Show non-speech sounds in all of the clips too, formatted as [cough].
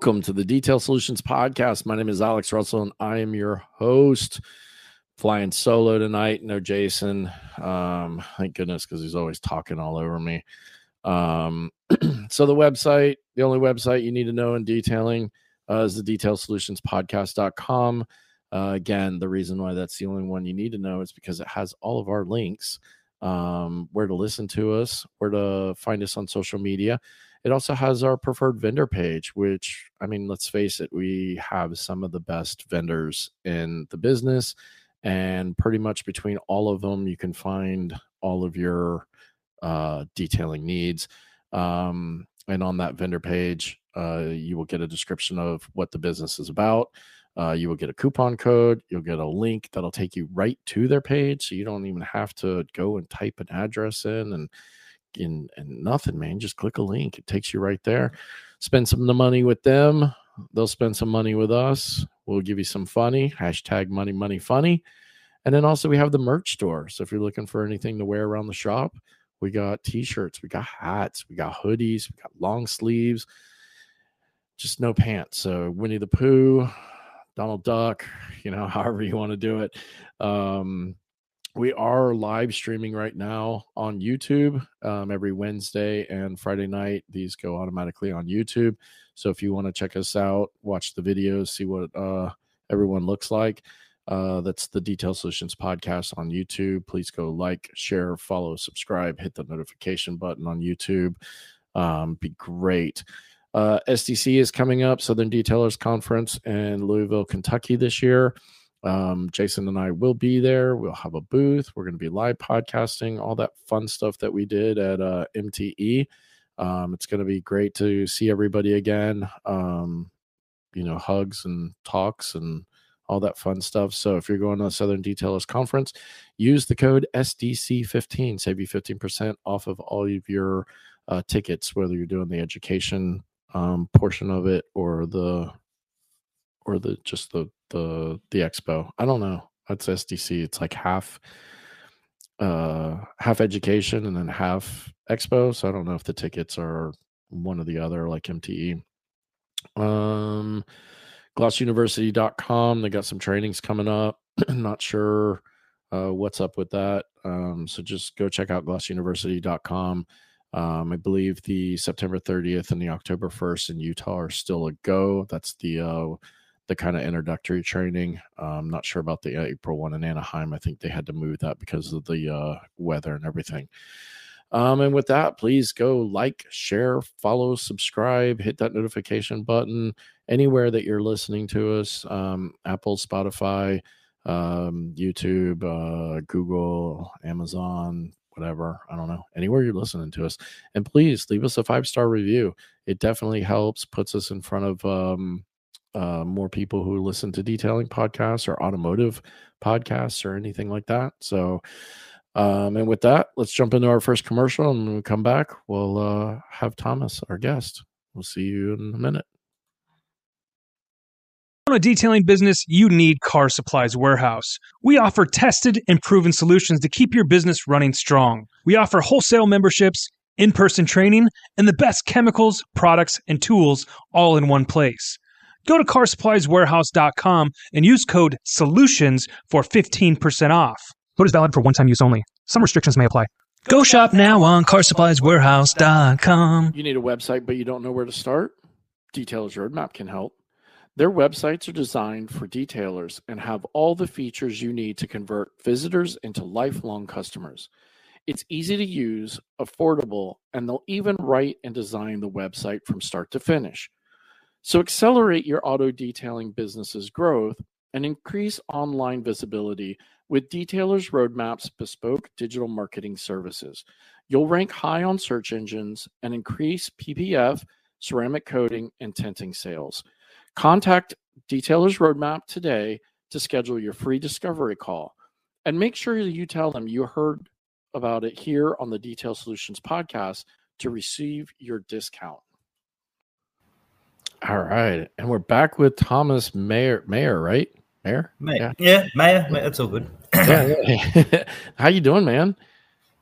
Welcome to the Detail Solutions Podcast. My name is Alex Russell, and I am your host. Flying solo tonight. No Jason. Um, thank goodness, because he's always talking all over me. Um, [clears throat] so the website, the only website you need to know in detailing uh, is the Detail Solutions Podcast.com. Uh, again, the reason why that's the only one you need to know is because it has all of our links, um, where to listen to us, where to find us on social media. It also has our preferred vendor page, which, I mean, let's face it, we have some of the best vendors in the business. And pretty much between all of them, you can find all of your uh, detailing needs. Um, and on that vendor page, uh, you will get a description of what the business is about. Uh, you will get a coupon code. You'll get a link that'll take you right to their page, so you don't even have to go and type an address in and and, and nothing, man. Just click a link. It takes you right there. Spend some of the money with them. They'll spend some money with us. We'll give you some funny. Hashtag money, money, funny. And then also we have the merch store. So if you're looking for anything to wear around the shop, we got t-shirts, we got hats, we got hoodies, we got long sleeves, just no pants. So Winnie the Pooh, Donald Duck, you know, [laughs] however you want to do it. Um, we are live streaming right now on YouTube um, every Wednesday and Friday night. These go automatically on YouTube. So if you want to check us out, watch the videos, see what uh, everyone looks like, uh, that's the Detail Solutions podcast on YouTube. Please go like, share, follow, subscribe, hit the notification button on YouTube. Um, be great. Uh, SDC is coming up, Southern Detailers Conference in Louisville, Kentucky this year. Um, Jason and I will be there. We'll have a booth. We're going to be live podcasting, all that fun stuff that we did at uh, MTE. Um, it's going to be great to see everybody again. Um, you know, hugs and talks and all that fun stuff. So if you're going to the Southern Detailers Conference, use the code SDC15, save you 15% off of all of your uh, tickets, whether you're doing the education um, portion of it or the or the just the the the expo. I don't know. That's SDC. It's like half uh half education and then half expo. So I don't know if the tickets are one or the other like MTE. Um glossuniversity.com. They got some trainings coming up. [clears throat] Not sure uh, what's up with that. Um, so just go check out glossuniversity.com. Um, I believe the September 30th and the October 1st in Utah are still a go. That's the uh, the kind of introductory training. I'm um, not sure about the April one in Anaheim. I think they had to move that because of the uh, weather and everything. Um, and with that, please go like, share, follow, subscribe, hit that notification button anywhere that you're listening to us um, Apple, Spotify, um, YouTube, uh, Google, Amazon, whatever. I don't know, anywhere you're listening to us. And please leave us a five star review. It definitely helps, puts us in front of um, uh, more people who listen to detailing podcasts or automotive podcasts or anything like that. So, um, and with that, let's jump into our first commercial. And when we come back, we'll uh, have Thomas, our guest. We'll see you in a minute. On a detailing business, you need Car Supplies Warehouse. We offer tested and proven solutions to keep your business running strong. We offer wholesale memberships, in person training, and the best chemicals, products, and tools all in one place. Go to carsupplieswarehouse.com and use code SOLUTIONS for 15% off. Code is valid for one time use only. Some restrictions may apply. Go shop now on carsupplieswarehouse.com. You need a website, but you don't know where to start? Detailers Roadmap can help. Their websites are designed for detailers and have all the features you need to convert visitors into lifelong customers. It's easy to use, affordable, and they'll even write and design the website from start to finish. So accelerate your auto detailing business's growth and increase online visibility with Detailers Roadmap's bespoke digital marketing services. You'll rank high on search engines and increase PPF, ceramic coating, and tinting sales. Contact Detailers Roadmap today to schedule your free discovery call. And make sure you tell them you heard about it here on the Detail Solutions podcast to receive your discount. All right. And we're back with Thomas Mayer, Mayer right? Mayer? Mayer. Yeah, yeah Mayer. That's all good. yeah, yeah. [laughs] [laughs] How you doing, man?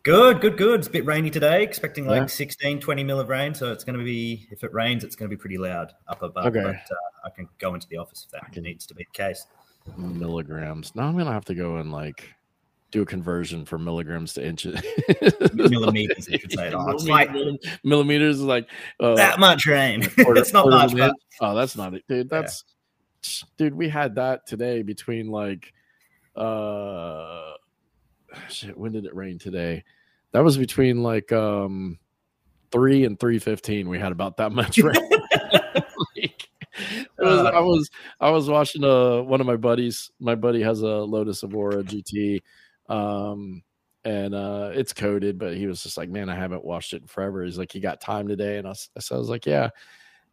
Good, good, good. It's a bit rainy today. Expecting like Yeah. 16, 20 mil of rain. So it's going to be, if it rains, it's going to be pretty loud up above. Okay. But uh, I can go into the office if that needs to be the case. Milligrams. Now I'm gonna have to go and like do a conversion from milligrams to inches. [laughs] Millimeters, you should say. Oh, like millimeters is like uh, that much rain. quarter- [laughs] it's not much, but oh, that's not it, dude. That's dude. We had that today between like uh shit. When did it rain today? That was between like um three and three fifteen. We had about that much rain. [laughs] Like, was, I was I was watching uh one of my buddies. My buddy has a Lotus Evora GT, um, and uh it's coated, but he was just like, man, I haven't washed it in forever. He's like, you got time today, and I, so I was like, yeah.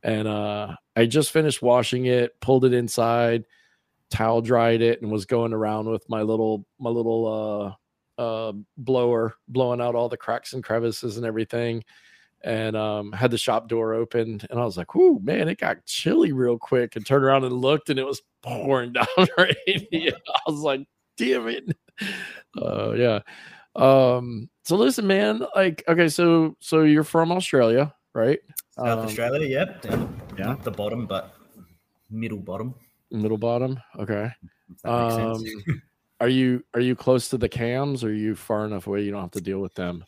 And uh I just finished washing it, pulled it inside, towel dried it, and was going around with my little my little uh uh blower, blowing out all the cracks and crevices and everything and um, had the shop door open. And I was like, "Whoo, man, it got chilly real quick." And turned around and looked, and it was pouring [laughs] down [laughs] rain. I was like, "Damn it!" Uh, yeah. Um, so listen, man. Like, okay, so so you're from Australia, right? South Um, Australia, yep. Down yeah. Not the bottom, but middle bottom. middle bottom. Okay. If that makes Um, are you are you close to the cams? Or are you far enough away you don't have to deal with them?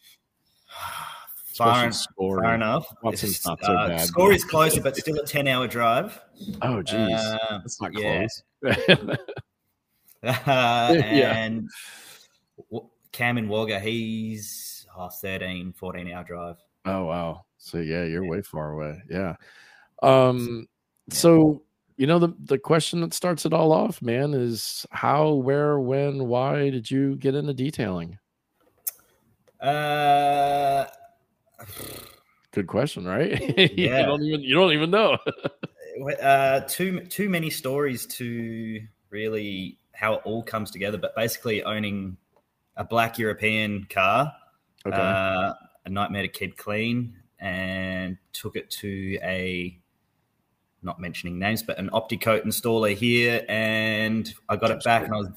[sighs] far, scoring. far enough. So uh, bad, Score is closer, but still a 10 hour drive. Oh, geez, Uh, that's not yeah. close. [laughs] [laughs] [laughs] and Cam in Wagga, he's oh, 13, 14 hour drive. Oh wow. So yeah, you're way far away. Yeah. Um so you know the the question that starts it all off, man, is how, where, when, why did you get into detailing? Uh, Good question, right? [laughs] you Yeah. don't even you don't even know. uh, too too many stories to really how it all comes together. But basically, owning a black European car, okay. uh, a nightmare to keep clean, and took it to a not mentioning names, but an OptiCoat installer here, and I got it back, and I was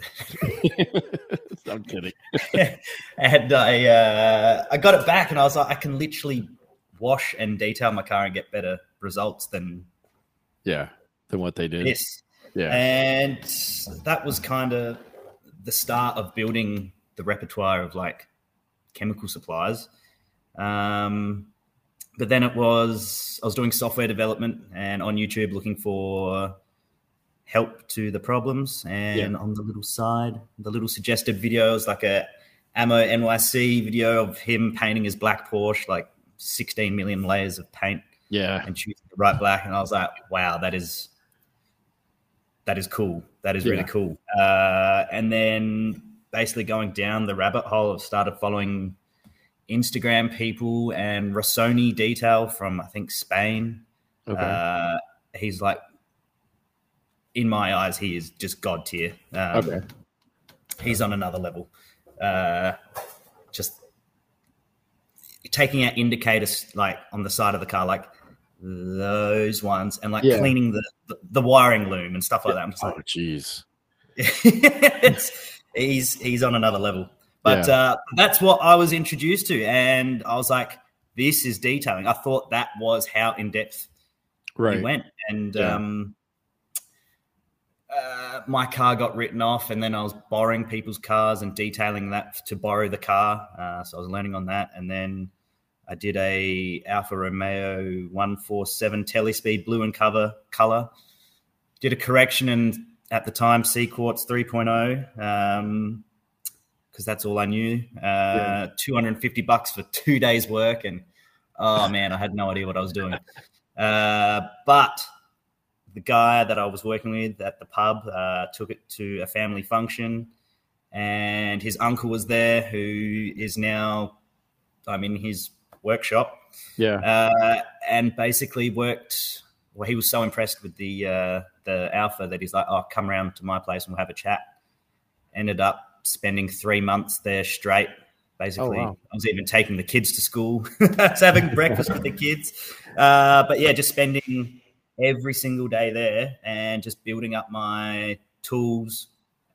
[laughs] I'm kidding. [laughs] and I uh, I got it back, and I was like, I can literally wash and detail my car and get better results than Yeah. Than what they did. this. Yeah. And that was kind of the start of building the repertoire of like chemical supplies. Um, but then it was I was doing software development and on YouTube looking for help to the problems. And on the little side, the little suggested videos like a Ammo NYC video of him painting his black Porsche, like 16 million layers of paint yeah. and choosing the right black. And I was like, wow, that is that is cool. That is really cool. Uh, and then basically going down the rabbit hole, I've started following Instagram people and Rossoni Detail from I think Spain. Okay. Uh, he's like, in my eyes, he is just god tier. Um, okay. he's on another level. Uh, just taking out indicators like on the side of the car, like those ones, and like Yeah. cleaning the, the the wiring loom and stuff like that. I'm just Oh like, jeez. [laughs] it's, he's he's on another level. But uh, that's what I was introduced to, and I was like, "This is detailing." I thought that was how in depth Right. he went, and Yeah. um, uh, my car got written off, and then I was borrowing people's cars and detailing that to borrow the car. Uh, so I was learning on that, and then I did a Alfa Romeo one four seven telespeed blue and cover color. Did a correction and at the time C Quartz 3.0 um, because that's all I knew. Uh, Yeah. 250 bucks for two days work, and oh man, I had no idea what I was doing. Uh, but the guy that I was working with at the pub uh, took it to a family function, and his uncle was there, who is now I'm in his workshop, Yeah. uh, and basically worked. Well, he was so impressed with the uh, the Alfa that he's like, "Oh, come round to my place and we'll have a chat." Ended up spending three months there straight. Basically, wow. I was even taking the kids to school. [laughs] I was having [laughs] breakfast with the kids, uh, but yeah, just spending every single day there and just building up my tools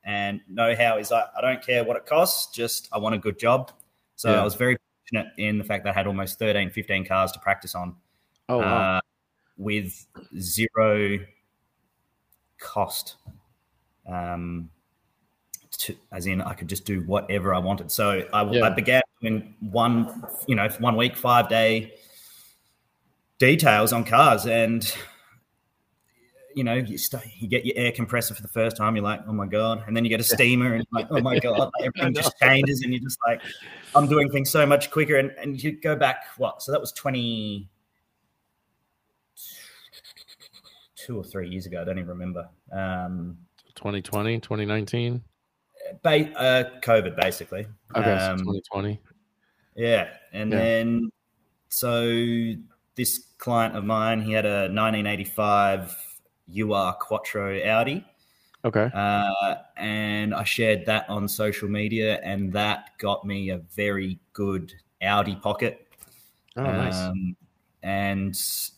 and know how is like I don't care what it costs, just I want a good job. So Yeah. I was very fortunate in the fact that I had almost 13, 15 cars to practice on Oh wow. uh, with zero cost. Um, to, as in, I could just do whatever I wanted. So I, Yeah. I began doing one, you know, one week, five day details on cars, and you know, you, start, you get your air compressor for the first time. You're like, oh my god, and then you get a steamer, and you're like, oh my [laughs] god, everything just changes, and you're just like, I'm doing things so much quicker. And and you go back, what? So that was twenty two or three years ago. I don't even remember. Um, 2020, 2019. ba- uh, COVID, basically. Okay, so Um, 2020. Yeah, and Yeah. then so this client of mine, he had a 1985 UR Quattro Audi, Okay. uh, and I shared that on social media, and that got me a very good Audi pocket. Oh, nice. Um, and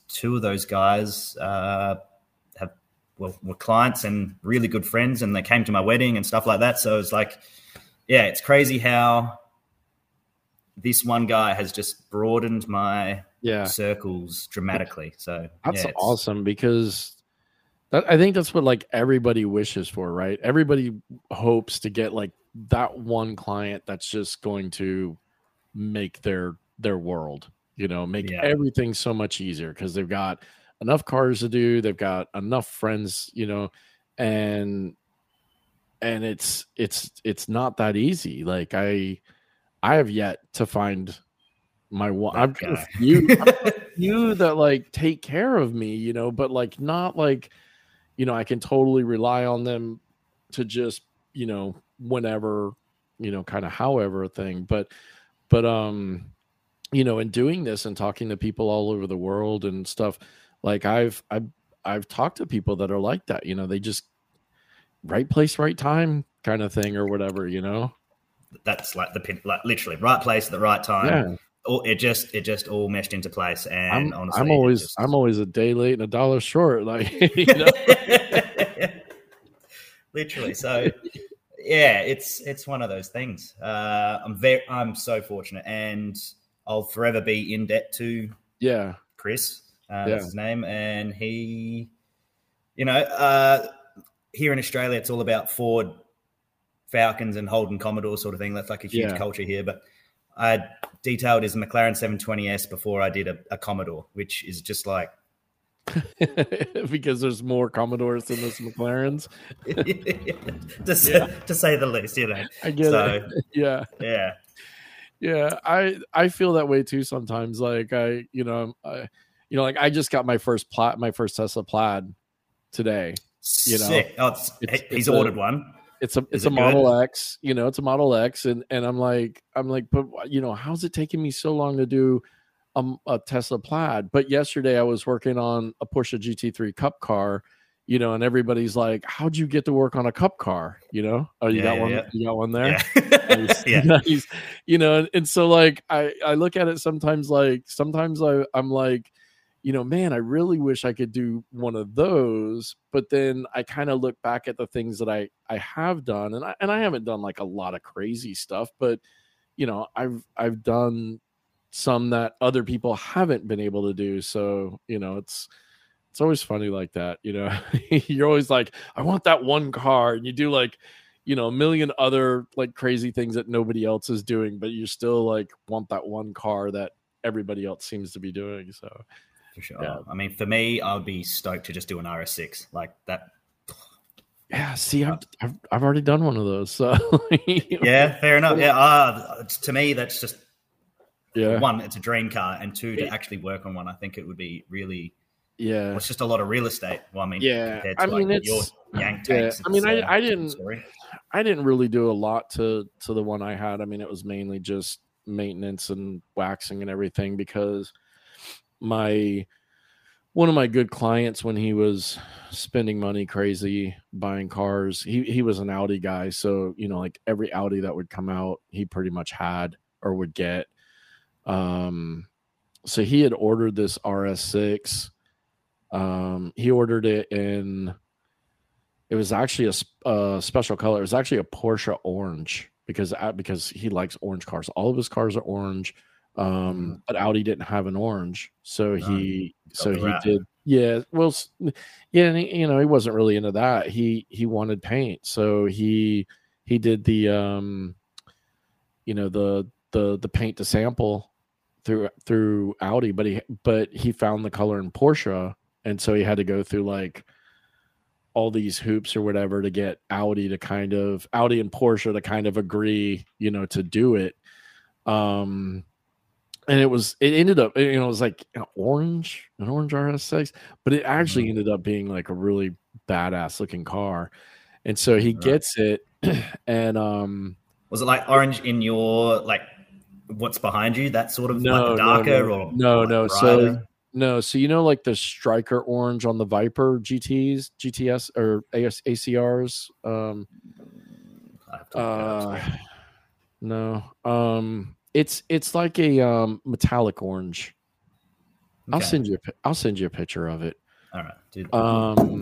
two of those guys uh, have well were clients and really good friends, and they came to my wedding and stuff like that. So it's like, yeah, it's crazy how this one guy has just broadened my yeah. circles dramatically. So That's yeah, awesome because that, I think that's what like everybody wishes for, right? Everybody hopes to get like that one client that's just going to make their their world, you know, make Yeah. everything so much easier because they've got enough cars to do, they've got enough friends, you know, and and it's it's it's not that easy. Like I I have yet to find my one. I've got a few, [laughs] I've got a few that like take care of me, you know, but like not like, you know, I can totally rely on them to just, you know, whenever, you know, kind of however thing. But, but, um, you know, in doing this and talking to people all over the world and stuff, like I've, I've, I've talked to people that are like that, you know, they just right place, right time kind of thing or whatever, you know? that's like the pin, like literally right place at the right time. Yeah. All, it just it just all meshed into place. And I'm, honestly, I'm always, just- I'm always a day late and a dollar short. Like, [laughs] you know? [laughs] literally so yeah it's it's one of those things uh i'm very i'm so fortunate and i'll forever be in debt to yeah. chris uh, Yeah. that's his name and he you know uh here in australia it's all about ford falcons and holden commodore sort of thing that's like a huge Yeah. culture here but i detailed his mclaren 720s before i did a, a commodore which is just like [laughs] because there's more Commodores than this McLarens. [laughs] to, say, to say the least you know I get so it. [laughs] Yeah. yeah Yeah. I I feel that way too sometimes. Like I, you know, I, you know, like I just got my first plat my first Tesla plaid today. You know, Sick. Oh, it's, it's- he's it's a- ordered one. It's a it's a it good? Model X, you know, it's a Model X, and and I'm like I'm like, but you know, how's it taking me so long to do um, a Tesla Plaid? But yesterday I was working on a Porsche GT3 Cup car, you know, and everybody's like, how'd you get to work on a Cup car? You know, oh, you Yeah, got yeah, one, yeah. you got one there. Yeah. [laughs] Nice. [laughs] yeah. Nice. you know and, and so like i i look at it sometimes like sometimes i i'm like you know man i really wish i could do one of those but then i kind of look back at the things that i i have done and i and i haven't done like a lot of crazy stuff but you know i've i've done some that other people haven't been able to do so you know it's it's always funny like that you know? [laughs] You're always like i want that one car and you do like you know a million other like crazy things that nobody else is doing but you still like want that one car that everybody else seems to be doing so For sure. Yeah. I mean, for me, I'd be stoked to just do an RS6 like that. [sighs] yeah see i've i've, I've already done one of those so [laughs] Yeah, fair enough. Yeah, uh, to me, that's just yeah one. It's a dream car, and two, to actually work on one, I think it would be really. yeah Well, it's just a lot of real estate. Well, I mean, Yeah, compared to I like mean, your it's- Yank [laughs] yeah, tanks. I mean, it's, I- I uh, didn't- Sorry. I didn't really do a lot to to the one I had. I mean, it was mainly just maintenance and waxing and everything because my one of my good clients when he was spending money crazy buying cars, he he was an Audi guy, so you know, like every Audi that would come out, he pretty much had or would get. Um so he had ordered this RS6. Um he ordered it in it was actually a, a special color. It was actually a Porsche orange because uh, because he likes orange cars. All of his cars are orange, um, but Audi didn't have an orange, so he so he wrap. did. Yeah, well, yeah, and he, you know he wasn't really into that. He he wanted paint, so he he did the um, you know the the the paint to sample through through Audi, but he but he found the color in Porsche, and so he had to go through like all these hoops or whatever to get Audi to kind of Audi and Porsche to kind of agree, you know, to do it. Um and it was it ended up you know it was like an orange an orange RS6 but it actually Mhm. ended up being like a really badass looking car and so he Right. gets it [clears throat] and um Was it like orange in your like what's behind you? That sort of No, like no, darker no. or No, like no, so- no so you know like the striker orange on the Viper GTs GTS or AS, ACRs um I have to look that up, Uh, [sighs] no. Um, it's it's like a um metallic orange. I'll send you. A, I'll send you a picture of it. All right, dude. Um,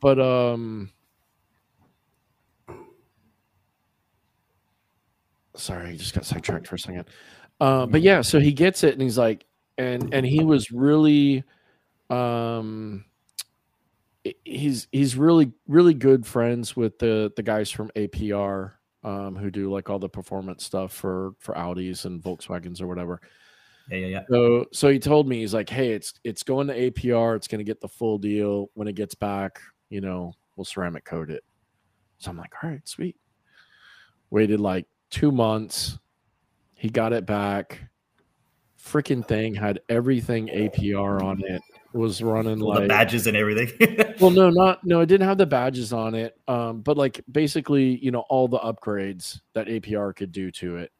but um, sorry, I just got sidetracked for a second. Uh, but yeah, so he gets it, and he's like, and and he was really, um, he's he's really really good friends with the the guys from APR, um, who do like all the performance stuff for for Audis and Volkswagens or whatever. yeah, yeah, yeah. So so he told me he's like, hey, it's it's going to APR. It's going to get the full deal when it gets back. You know, we'll ceramic coat it. So I'm like, all right, sweet. Waited like two months. He got it back. Freaking thing had everything APR on it. Was running like the badges and everything. [laughs] well, no, not no. It didn't have the badges on it, um, but like basically, you know, all the upgrades that APR could do to it.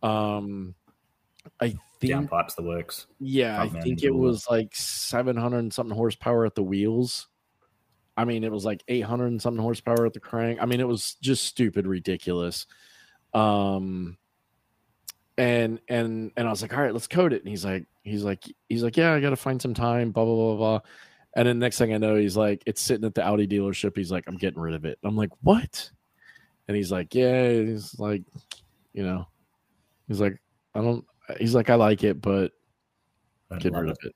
Um, I think Downpipes the works. yeah, I think it was like 700 and something horsepower at the wheels. I mean, it was like 800 and something horsepower at the crank. I mean, it was just stupid ridiculous. Um and and and I was like, "All right, let's code it." And he's like he's like he's like, "Yeah, I got to find some time, blah blah blah blah." And then next thing I know, he's like, "It's sitting at the Audi dealership." He's like, "I'm getting rid of it." I'm like, "What?" And he's like, "Yeah." He's like, you know, he's like, "I don't." He's like, "I like it, but Don't get love rid of it.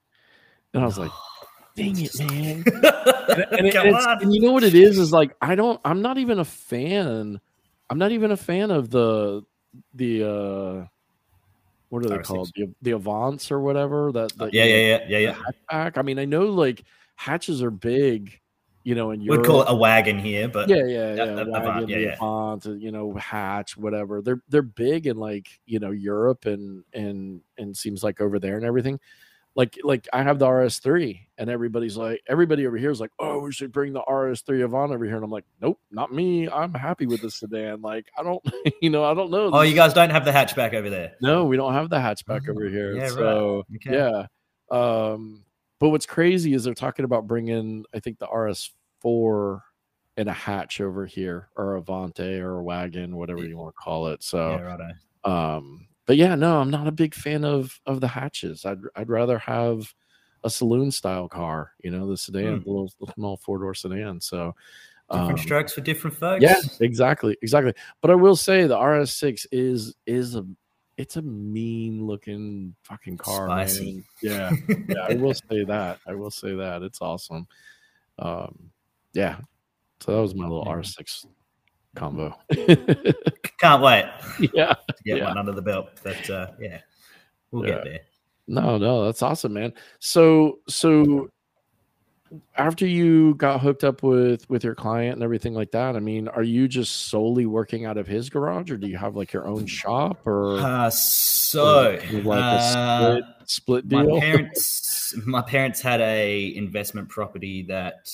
And I was like, [sighs] dang it, man. it. [laughs] And, it- and on. and you know what it is? Is like I don't. I'm not even a fan. I'm not even a fan of the the uh what are they RS6. called? The, the Avant or whatever. That, that yeah, you know, yeah, yeah, yeah, yeah. hatchback. I mean, I know like hatches are big, you know, in Europe. We'd call it a wagon here, but yeah, yeah, yeah, Yeah, the wagon, yeah, yeah. Avant, you know, hatch, whatever. They're they're big in like you know Europe and and and seems like over there and everything. Like like I have the RS3 and everybody's like everybody over here is like, oh, we should bring the RS3 Avant over here, and I'm like, nope, not me. I'm happy with the sedan. Like I don't, [laughs] you know, I don't know. oh, you guys don't have the hatchback over there. no, we don't have the hatchback over Oh, here. yeah, right. Okay. yeah. Um, but what's crazy is they're talking about bringing, I think, the RS4 in a hatch over here, or a Avante, or a wagon, whatever you want to call it. Yeah, So, um, but yeah, no, I'm not a big fan of of the hatches. I'd I'd rather have a saloon style car, you know, the sedan, Hmm. the little, little small four door sedan. So, Different um, strokes for different folks. yeah, exactly, exactly. But I will say the RS6 is is a it's a mean looking fucking car. Spicy. Man. Yeah, yeah. I will [laughs] say that. I will say that it's awesome. Um, yeah. So that was my little Yeah. R6 combo. [laughs] Can't wait [laughs] yeah. to get Yeah. one under the belt. But uh, yeah, we'll Yeah. get there. No, no, that's awesome, man. So so after you got hooked up with with your client and everything like that, I mean, are you just solely working out of his garage or do you have like your own shop or Uh, so or like a uh, split split my deal? parents my parents had a investment property that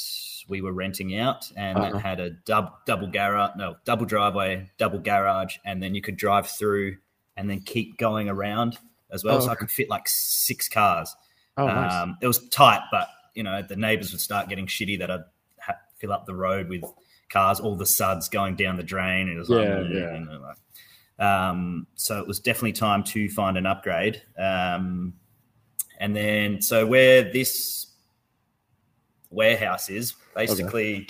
we were renting out and Uh-huh. that had a double double garage no double driveway double garage and then you could drive through and then keep going around as well Oh, so i could fit like six cars oh, nice. um, it was tight but you know the neighbors would start getting shitty that i'd ha- fill up the road with cars all the suds going down the drain it was like, Yeah, mm, yeah. you know, like- um, so it was definitely time to find an upgrade um, and then, so where this warehouse is, basically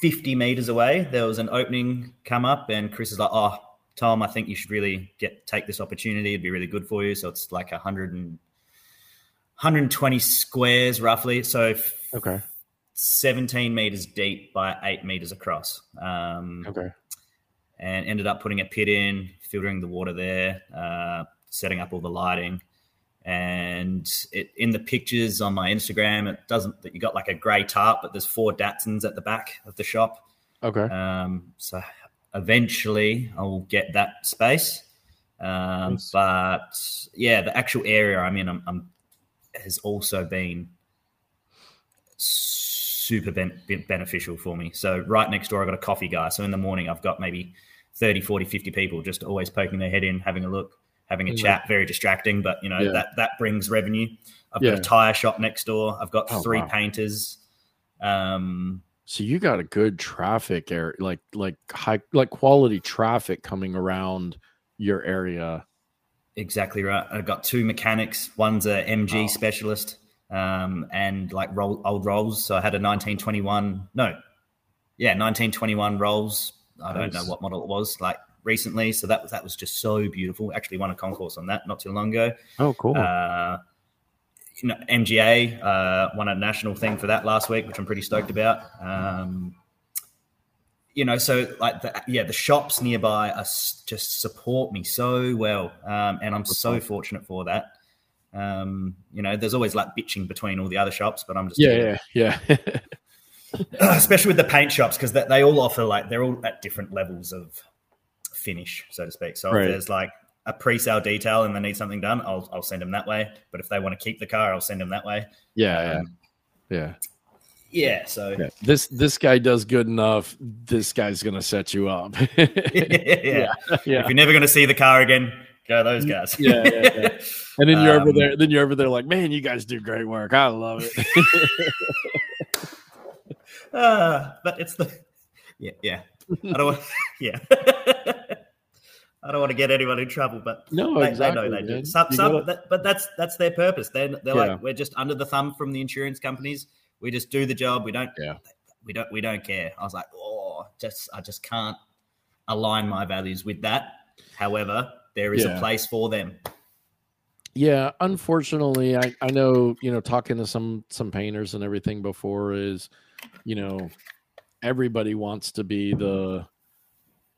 50 meters away, there was an opening come up, and Chris is like, "Oh, Tom, I think you should really get take this opportunity. It'd be really good for you." So it's like 100 and 120 squares roughly. So Okay. 17 meters deep by eight meters across. Um, Okay. and ended up putting a pit in, filtering the water there, uh, setting up all the lighting. And it, in the pictures on my Instagram, it doesn't that you got like a grey tarp, but there's four Datsuns at the back of the shop. Okay. Um, so eventually I will get that space. Um, Nice. But yeah, the actual area I'm in I'm, I'm, has also been super ben- beneficial for me. So right next door, I've got a coffee guy. So in the morning, I've got maybe 30, 40, 50 people just always poking their head in, having a look, having a Yeah. chat, very distracting, but you know, Yeah. that, that brings revenue. I've got a tire shop next door. I've got Oh, three wow. painters. Um, So you got a good traffic area, like like high like quality traffic coming around your area. Exactly right. I've got two mechanics. One's a MG Wow. specialist, um, and like roll, old rolls. So I had a 1921, no, yeah, 1921 rolls. I don't know what model it was, like recently. So that was that was just so beautiful. Actually, won a concours on that not too long ago. Oh, cool. Uh, you know, MGA uh, won a national thing for that last week, which I'm pretty stoked about. Um, you know, so like, the, yeah, the shops nearby are s- just support me so well, um, and I'm so fortunate for that. Um, you know, there's always like bitching between all the other shops, but I'm just yeah, yeah, yeah. [laughs] especially with the paint shops because they all offer like they're all at different levels of finish, so to speak. So Right. if there's like a pre-sale detail and they need something done, I'll I'll send them that way. But if they want to keep the car, I'll send them that way. yeah, yeah, Um, yeah. yeah. So Yeah. This this guy does good enough. This guy's gonna set you up. [laughs] [laughs] yeah. yeah, If you're never going to see the car again, go those guys. Yeah, yeah, yeah. [laughs] And then you're over Um, there. Then you're over there, like, man, you guys do great work. I love it. Ah, but it's the yeah, yeah. I don't want, [laughs] yeah. I don't want to get anyone in trouble, but no, they, exactly. they know they do. Some, some, gotta- that, but that's that's their purpose. They're they're Yeah. like we're just under the thumb from the insurance companies. We just do the job. We don't. Yeah. We don't. We don't care. I was like, oh, just I just can't align my values with that. However, there is Yeah. a place for them. yeah unfortunately I, I know you know talking to some some painters and everything before is you know everybody wants to be the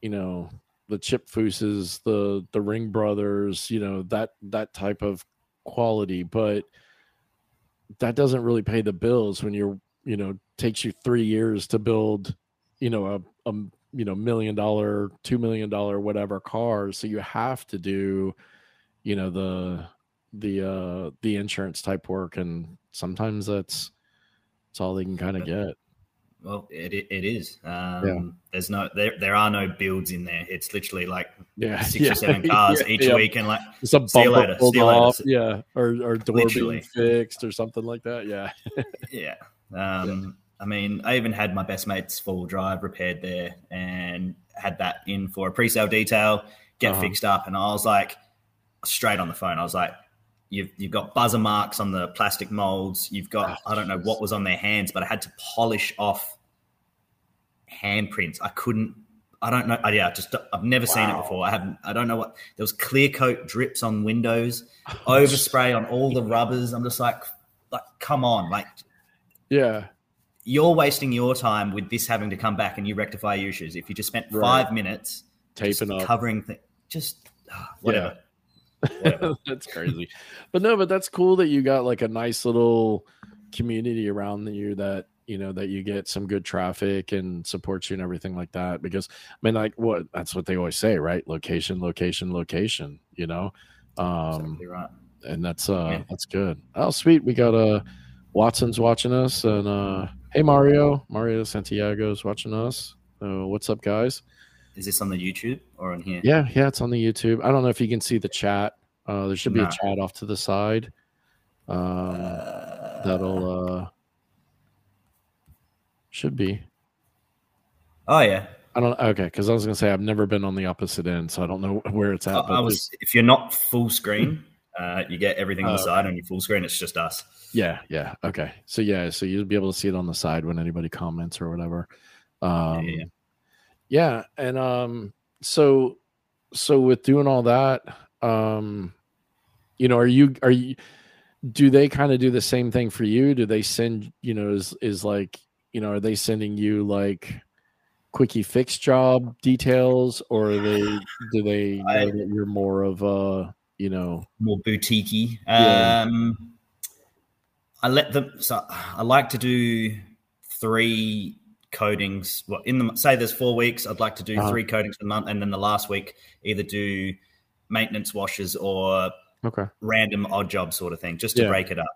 you know the chip fooses the the ring brothers you know that that type of quality. But that doesn't really pay the bills when you're you know takes you three years to build you know a, a you know million dollar two million dollar whatever car. So you have to do you know the the uh the insurance type work. And sometimes that's that's all they can kind of get Well, it it is. Um, There's no there there are no builds in there. It's literally like yeah [laughs] six yeah, or seven cars [laughs] yeah, each yeah. week, and like It's a See you later, see you later. off, yeah, or or door Literally. being fixed or something like that. [laughs] Yeah, Yeah. Um, I mean, I even had my best mate's four wheel drive repaired there and had that in for a pre sale detail, get Uh-huh. fixed up. And I was like, straight on the phone, I was like, You've, you've got buzzer marks on the plastic molds. You've got, Oh, I don't know what was on their hands, but I had to polish off handprints. I couldn't, I don't know. I, yeah, just, I've never seen it before. I haven't, I don't know what, there was clear coat drips on windows, [laughs] overspray on all the rubbers. I'm just like, like, come on. Like, yeah, you're wasting your time with this having to come back and you rectify your issues. If you just spent Right. five minutes taping up. covering things, just ah, whatever. Whatever. [laughs] that's crazy. But no, but that's cool that you got like a nice little community around you that you know that you get some good traffic and supports you and everything like that. Because I mean, like what that's what they always say, right? Location, location, location. You know, um, exactly right. and that's uh Yeah. that's good. Oh, sweet. We got uh Watson's watching us, and uh hey Mario, Mario Santiago's watching us. Uh, what's up, guys? Is this on the YouTube or on here? Yeah, yeah, it's on the YouTube. I don't know if you can see the chat. Uh, there should be a chat off to the side. Um, Uh, that'll uh, should be. Oh yeah. I don't. Okay, because I was gonna say I've never been on the opposite end, so I don't know [laughs] where it's at. I, but I was. If you're not full screen, uh, you get everything on the Oh, side. On your full screen, it's just us. Yeah, yeah. Okay. So yeah, so you'll be able to see it on the side when anybody comments or whatever. Um, yeah. yeah, and um, so so with doing all that, um, you know, are you are you do they kind of do the same thing for you? Do they send you know is is like you know are they sending you like quickie fix job details or are they do they know I- that you're more of a you know more boutiquey. Yeah. Um, I let them. So I like to do three coatings. Well, in the say there's four weeks, I'd like to do Uh-huh. three coatings a month, and then the last week either do maintenance washes or okay random odd job sort of thing, just to Yeah. break it up.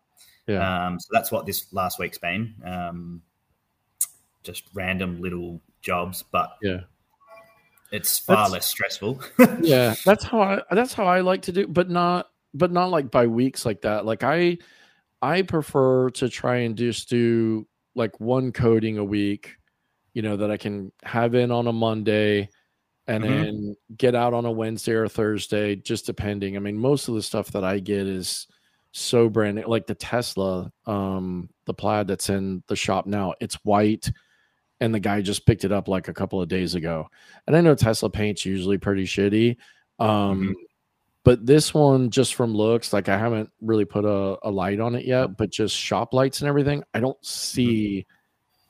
yeah Um, so that's what this last week's been. Um, just random little jobs, but yeah it's far That's- less stressful. [laughs] yeah that's how i that's how i like to do but not but not like by weeks like that like i i prefer to try and just do like one coating a week you know that i can have in on a monday and Mhm. then get out on a wednesday or thursday just depending i mean most of the stuff that i get is so brand new like the tesla um the plaid that's in the shop now it's white and the guy just picked it up like a couple of days ago and I know Tesla paint's usually pretty shitty. Um, Mhm. but this one, just from looks, like I haven't really put a, a light on it yet, but just shop lights and everything, I don't see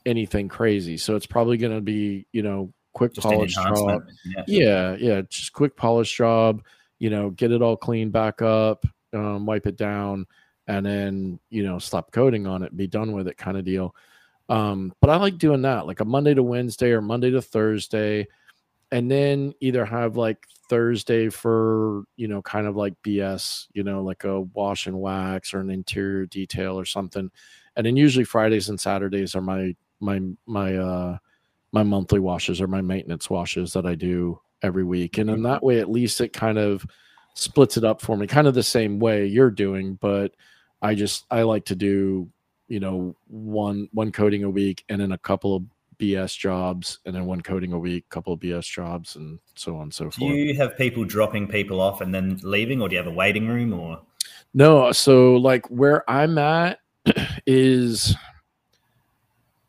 anything crazy. So it's probably going to be, you know, quick just polish job. Yeah. Yeah, yeah, just quick polish job. You know, get it all cleaned back up, um, wipe it down, and then you know, slap coating on it, be done with it, kind of deal. Um, but I like doing that, like a Monday to Wednesday or Monday to Thursday, and then either have like Thursday for you know, kind of like BS, you know, like a wash and wax or an interior detail or something, and then usually Fridays and Saturdays are my my my uh my monthly washes or my maintenance washes that I do every week. And in that way, at least it kind of splits it up for me, kind of the same way you're doing. But I just, I like to do, you know, one, one coating a week and then a couple of BS jobs and then one coating a week, couple of BS jobs and so on and so forth. Do you have people dropping people off and then leaving, or do you have a waiting room? Or No, so like where I'm at [clears throat] is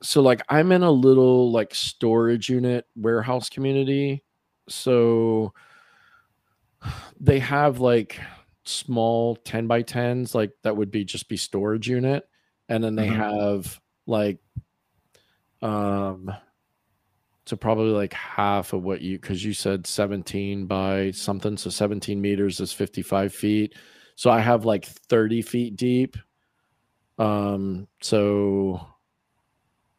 so like I'm in a little like storage unit warehouse community. So they have like small 10 by 10s like that would be just be storage unit and then they Mhm. have like um so probably like half of what you because you said 17 by something so 17 meters is 55 feet so i have like 30 feet deep um so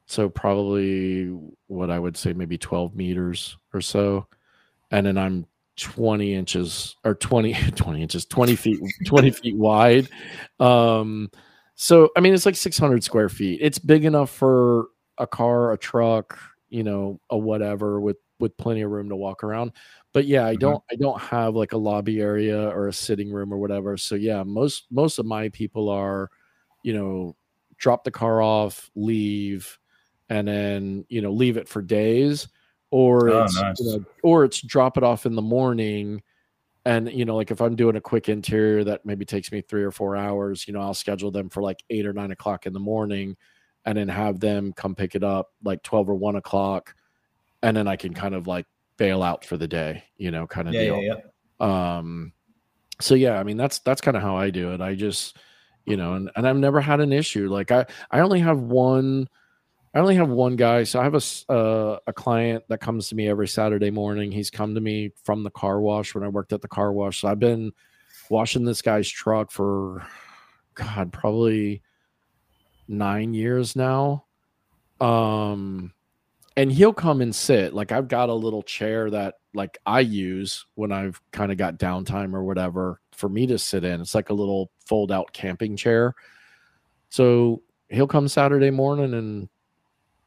so probably what i would say maybe 12 meters or so and then i'm 20 inches or 20 [laughs] 20 inches 20 feet 20 [laughs] feet wide um so i mean it's like 600 square feet it's big enough for a car a truck you know a whatever with with plenty of room to walk around but yeah i Mhm. don't i don't have like a lobby area or a sitting room or whatever so yeah most most of my people are you know drop the car off leave and then you know leave it for days or Oh, it's nice. you know, or it's drop it off in the morning and you know like if i'm doing a quick interior that maybe takes me three or four hours you know i'll schedule them for like eight or nine o'clock in the morning and then have them come pick it up like 12 or 1 o'clock and then i can kind of like bail out for the day you know kind of yeah, deal yeah, yeah. um so yeah i mean that's that's kind of how i do it i just you know and, and i've never had an issue like i i only have one i only have one guy so i have a uh, a client that comes to me every saturday morning. He's come to me from the car wash when i worked at the car wash. So i've been washing this guy's truck for god probably nine years now. Um and he'll come and sit. Like i've got a little chair that like i use when i've kind of got downtime or whatever for me to sit in. It's like a little fold out camping chair. So he'll come saturday morning and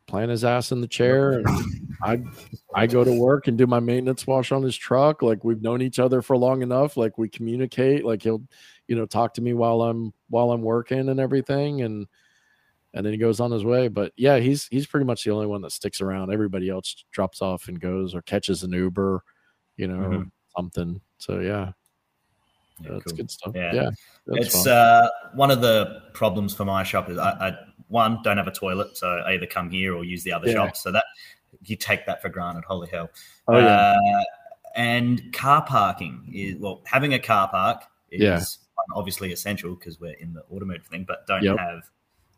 plant his ass in the chair and i i go to work and do my maintenance wash on his truck like we've known each other for long enough like we communicate like he'll you know talk to me while i'm while i'm working and everything and and then he goes on his way. But yeah, he's he's pretty much the only one that sticks around. Everybody else drops off and goes or catches an Uber, you know, or Mhm. something. So yeah, Yeah, that's cool. good stuff. Yeah. Yeah, it's fun. uh, one of the problems for my shop is I, I one don't have a toilet, so I either come here or use the other Yeah. shops. So that you take that for granted. Holy hell! Oh yeah. Uh, and car parking is well, having a car park is Yeah. obviously essential because we're in the automotive thing, but don't Yep. have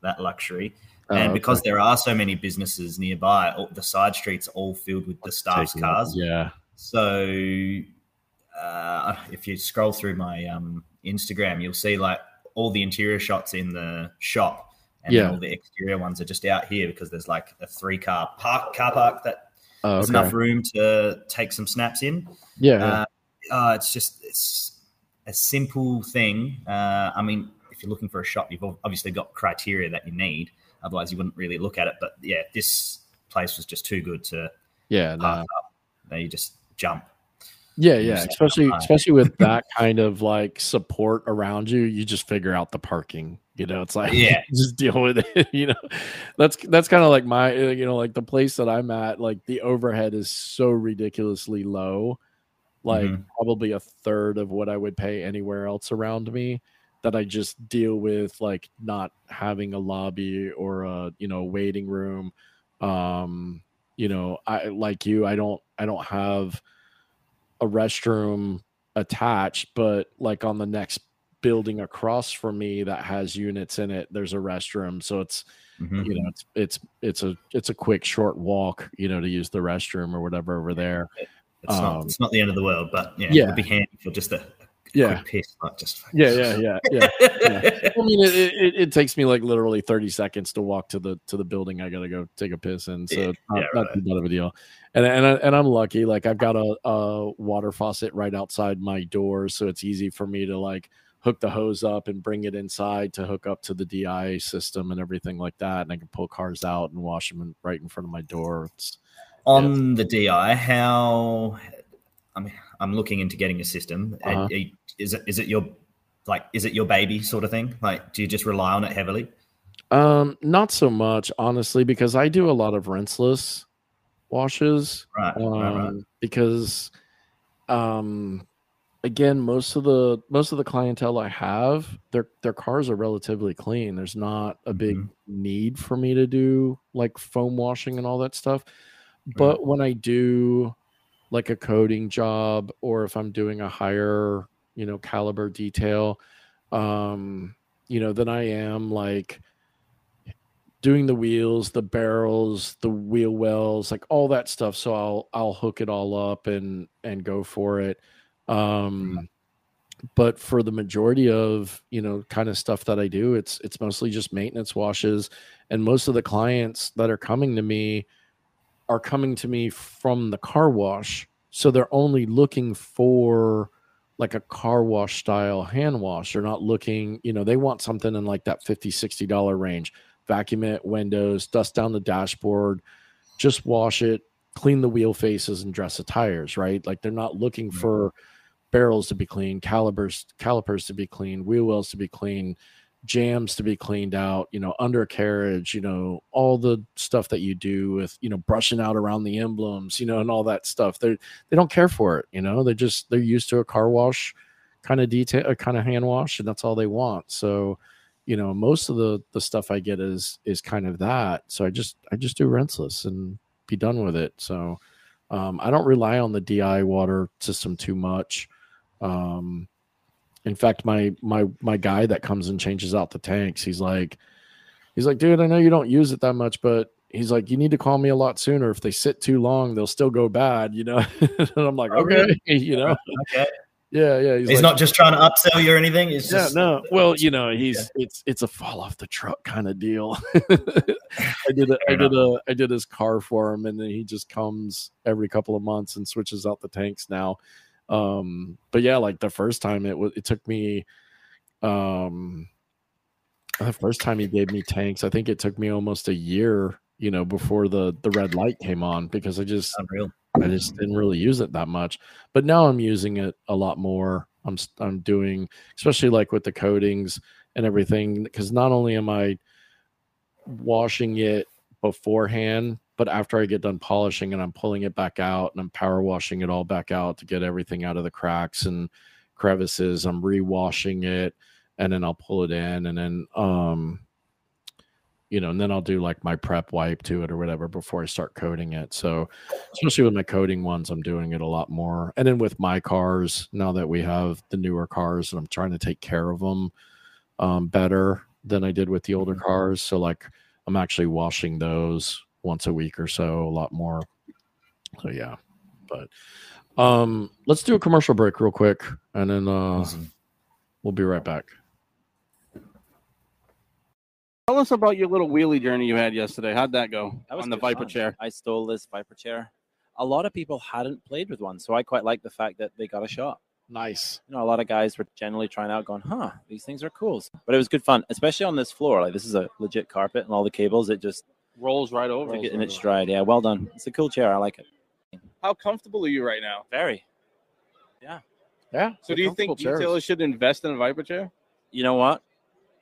that luxury. Oh, and okay. because there are so many businesses nearby, all, the side streets are all filled with the staff's Taking cars. Yeah. So uh, if you scroll through my um, Instagram, you'll see like all the interior shots in the shop, and Yeah. all the exterior ones are just out here because there's like a three car park car park that Oh, there's okay. enough room to take some snaps in. Yeah. Uh, uh, it's just it's a simple thing. Uh, I mean, if you're looking for a shop, you've obviously got criteria that you need. Otherwise, you wouldn't really look at it. But yeah, this place was just too good to yeah. no. pass up. Now you just jump. Yeah, yeah, especially especially with [laughs] that kind of like support around you, you just figure out the parking. You know, it's like Yeah. [laughs] just deal with it. [laughs] You know, that's that's kind of like my uh, you know like the place that I'm at. Like the overhead is so ridiculously low, like Mhm. probably a third of what I would pay anywhere else around me. That I just deal with like not having a lobby or a you know waiting room. Um, you know, I like you. I don't I don't have a restroom attached, but like on the next building across from me that has units in it, there's a restroom. So it's Mhm. you know it's it's it's a it's a quick short walk, you know, to use the restroom or whatever over there. It's not Um, it's not the end of the world, but yeah, yeah. it would be handy for just a Yeah. quick piss, like just Yeah, yeah, yeah, yeah. yeah. [laughs] I mean, it, it, it takes me like literally 30 seconds to walk to the to the building. I gotta go take a piss in, so Yeah, not, yeah, not right. too bad of a deal. And and I, and I'm lucky. Like I've got a, a water faucet right outside my door, so it's easy for me to like hook the hose up and bring it inside to hook up to the DI system and everything like that. And I can pull cars out and wash them in, right in front of my door. It's on the DI, how I mean, I'm looking into getting a system. And Uh-huh. are- Is it is it your like is it your baby sort of thing? Like, do you just rely on it heavily? um not so much honestly because I do a lot of rinseless washes. Right, right, right. um, because um again most of the most of the clientele i have their their cars are relatively clean there's not a big Mhm. need for me to do like foam washing and all that stuff but when i do like a coating job or if i'm doing a higher you know caliber detail um you know then i am like doing the wheels, the barrels, the wheel wells, like all that stuff. So I'll I'll hook it all up and and go for it. Um but for the majority of, you know, kind of stuff that I do, it's it's mostly just maintenance washes and most of the clients that are coming to me are coming to me from the car wash. So they're only looking for like a car wash style hand wash. They're not looking, you know, they want something in like that 50 60 dollar range vacuum it, windows, dust down the dashboard, just wash it, clean the wheel faces, and dress the tires. Right? Like they're not looking for barrels to be clean, calipers calipers to be clean, wheel wells to be clean, jams to be cleaned out. You know, undercarriage. You know, all the stuff that you do with you know brushing out around the emblems. You know, and all that stuff. They they don't care for it. You know, they just they're used to a car wash kind of detail, a kind of hand wash, and that's all they want. So you know most of the the stuff i get is is kind of that so i just i just do rinseless and be done with it so um, i don't rely on the di water system too much um, in fact my my my guy that comes and changes out the tanks he's like he's like dude i know you don't use it that much but he's like you need to call me a lot sooner if they sit too long they'll still go bad you know [laughs] and i'm like Oh, okay [laughs] you know [laughs] Okay. yeah yeah He's, like, not just trying to upsell you or anything. It's yeah, just no. Well, you know, he's it's it's a fall off the truck kind of deal. I did a, I did a I did his car for him, and then he just comes every couple of months and switches out the tanks now. Um, but yeah, like the first time it was, it took me, um, the first time he gave me tanks, I think it took me almost a year, you know, before the the red light came on because I just unreal. I just didn't really use it that much. But now I'm using it a lot more. I'm I'm doing especially like with the coatings and everything because not only am I washing it beforehand, but after I get done polishing and I'm pulling it back out and I'm power washing it all back out to get everything out of the cracks and crevices. I'm rewashing it and then I'll pull it in and then um you know, and then I'll do like my prep wipe to it or whatever before I start coating it. So, especially with my coating ones, I'm doing it a lot more. And then with my cars, now that we have the newer cars and I'm trying to take care of them um, better than I did with the older cars. So, like, I'm actually washing those once a week or so, a lot more. So, yeah. But um, let's do a commercial break real quick and then uh, Easy. we'll be right back. Tell us about your little wheelie journey you had yesterday. How'd that go That was on the Vyper fun. chair? I stole this Vyper chair. A lot of people hadn't played with one, so I quite like the fact that they got a shot. Nice. You know, a lot of guys were generally trying out, going, "Huh, these things are cool." But it was good fun, especially on this floor. Like this is a legit carpet, and all the cables. It just Rolls right over. took it in its stride. Yeah, well done. It's a cool chair. I like it. How comfortable are you right now? Very. Yeah. Yeah. So do you think detailers should invest in a Vyper chair? You know what?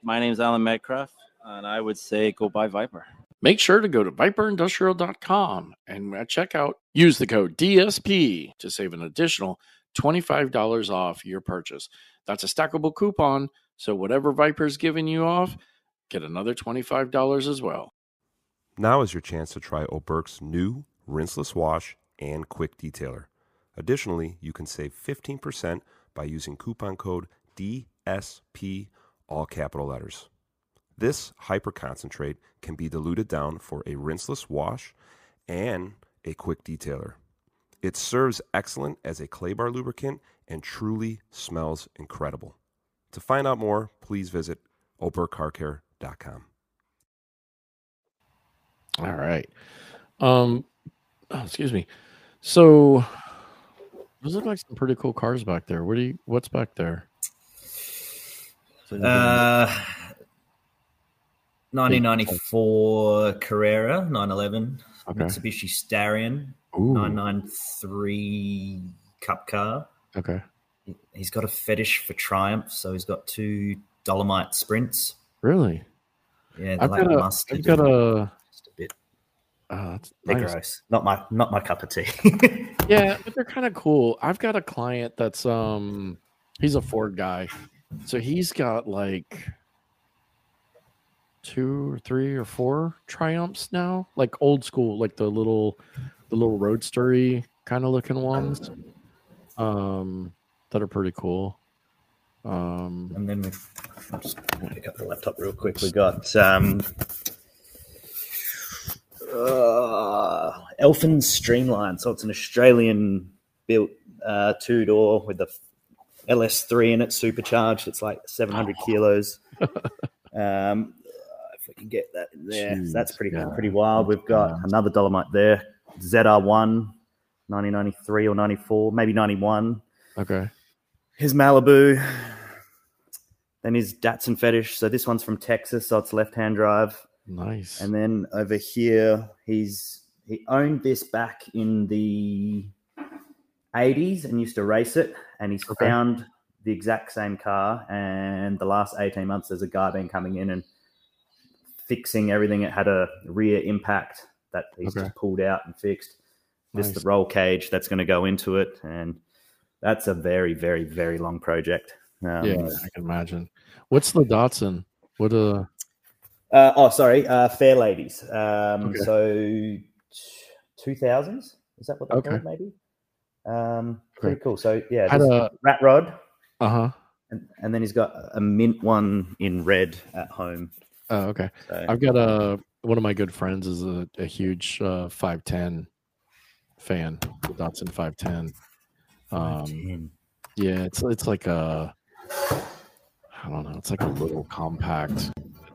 My name's Alan Medcraft, and I would say go buy Vyper. Make sure to go to vyperindustrial.com and uh, at checkout, use the code DSP to save an additional $25 off your purchase. That's a stackable coupon, so whatever Vyper's giving you off, get another $25 as well. Now is your chance to try Oberk's new rinseless wash and quick detailer. Additionally, you can save 15% by using coupon code DSP, all capital letters. This hyper concentrate can be diluted down for a rinseless wash and a quick detailer. It serves excellent as a clay bar lubricant and truly smells incredible. To find out more, please visit oberkcarcare.com. All right. Um oh, excuse me. So those look like some pretty cool cars back there. What do you what's back there? Uh, 1994 Carrera 911 Okay. Mitsubishi Starion Ooh, 993 Cup car. okay. He's got a fetish for Triumph, so he's got two Dolomite Sprints. Really? Yeah, I've like got a mustard. I've got a just a bit. uh, that's They're nice. gross. Not my not my cup of tea. [laughs] Yeah, [laughs] but they're kind of cool. I've got a client that's um he's a Ford guy. So he's got like two or three or four triumphs now, like old school, like the little the little roadstery kind of looking ones. Um that are pretty cool. Um and then we just pick up the laptop real quick. We got um, uh, Elfin Streamline. So it's an Australian built uh, two door with the LS3 in it, supercharged. It's like 700 kilos. [laughs] Um, can get that in there, Jeez, that's pretty yeah. pretty wild. We've got another Dolomite there, ZR1, 1993 or 94, maybe 91 okay. his Malibu, then his Datsun Fetish. So this one's from Texas, so it's left-hand drive. Nice. And then over here, he's he owned this back in the 80s and used to race it, and he's Okay. found the exact same car. And the last 18 months, there's a guy been coming in and fixing everything. It had a rear impact that he's Okay. just pulled out and fixed. This Nice. the roll cage that's going to go into it, and that's a very, very, very long project. Um, yeah, I can imagine. What's the Datsun? What uh Uh, oh, sorry, uh, Fairladies. Um, Okay. So two thousands is that what they Okay. called? Maybe. Um, pretty Okay. cool. So yeah, had a rat rod, uh-huh. and, and then he's got a mint one in red at home. Oh, okay. So I've got a one of my good friends is a, a huge uh 510 fan, the Datsun 510. Um 10. yeah, it's it's like a I don't know, it's like a little compact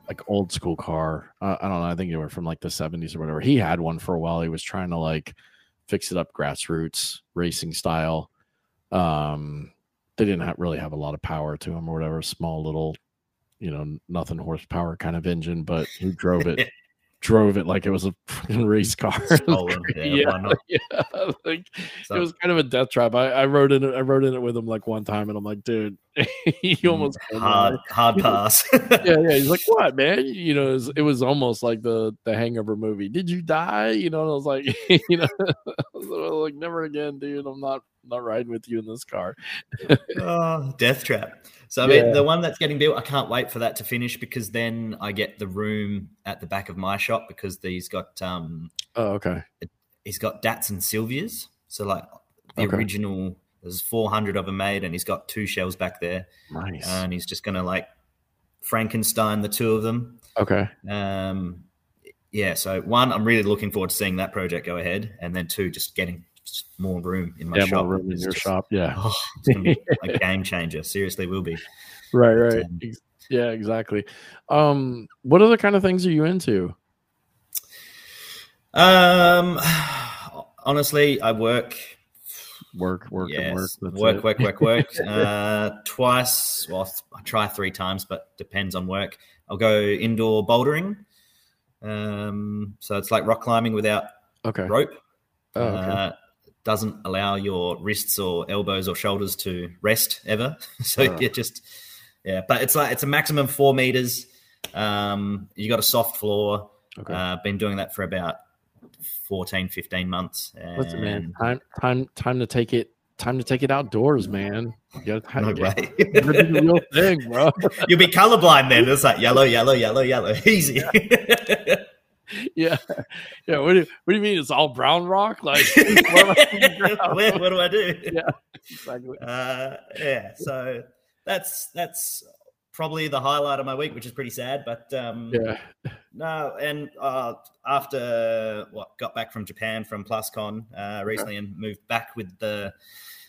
like old school car. Uh, I don't know, I think they were from like the 70s or whatever. He had one for a while. He was trying to like fix it up grassroots racing style. Um they didn't have, really have a lot of power to them or whatever, small little you know, nothing horsepower kind of engine, but he drove it [laughs] drove it like it was a race car. [laughs] Yeah, [laughs] yeah, like So- it was kind of a death trap. I, I rode in it. I rode in it with him like one time, and I'm like, dude, [laughs] he almost hard hard pass. [laughs] yeah, yeah. He's like, "What, man?" You know, it was, it was almost like the the Hangover movie. Did you die? You know, and I was like, [laughs] you know, I was like, never again, dude. I'm not not riding with you in this car. oh, death trap. So I Yeah. mean, the one that's getting built, I can't wait for that to finish because then I get the room at the back of my shop because he's got um Oh, okay. he's got Datsun Silvias. So like the Okay. original, there's 400 of them made, and he's got two shells back there, Nice. and he's just gonna like Frankenstein the two of them. okay. Um, yeah. So one, I'm really looking forward to seeing that project go ahead, and then two, just getting just more room in my Yeah, shop. more room in your just- shop. Yeah. [laughs] Oh, it's gonna be a [laughs] game changer. Seriously, will be. Right. Right. um, Yeah. Exactly. Um, what other kind of things are you into? Um, [sighs] honestly, I work. Work. Work. and work. Yes, That's work, it. work, work, [laughs] work. uh, twice. Well, I try three times, but depends on work. I'll go indoor bouldering. Um, so it's like rock climbing without Okay. rope. Oh, okay. Uh, doesn't allow your wrists or elbows or shoulders to rest ever. [laughs] so Oh. you just yeah, but it's like it's a maximum four meters. Um, you got a soft floor. okay. Uh, been doing that for about 14, 15 months. Listen, man. Time. Time. Time to take it. Time to take it outdoors, man. You gotta, No [laughs] you gotta way. do the real thing, bro. [laughs] You'll be colorblind then. It's like yellow, yellow, yellow, yellow. [laughs] Easy. yeah. Yeah. What do, you, what do you mean? It's all brown rock? Like, what am I? Where- what do I do? Yeah. exactly. Uh, yeah. So that's that's probably the highlight of my week, which is pretty sad. But um, Yeah. [laughs] no, and uh, after what got back from Japan from PlusCon uh, recently and moved back with the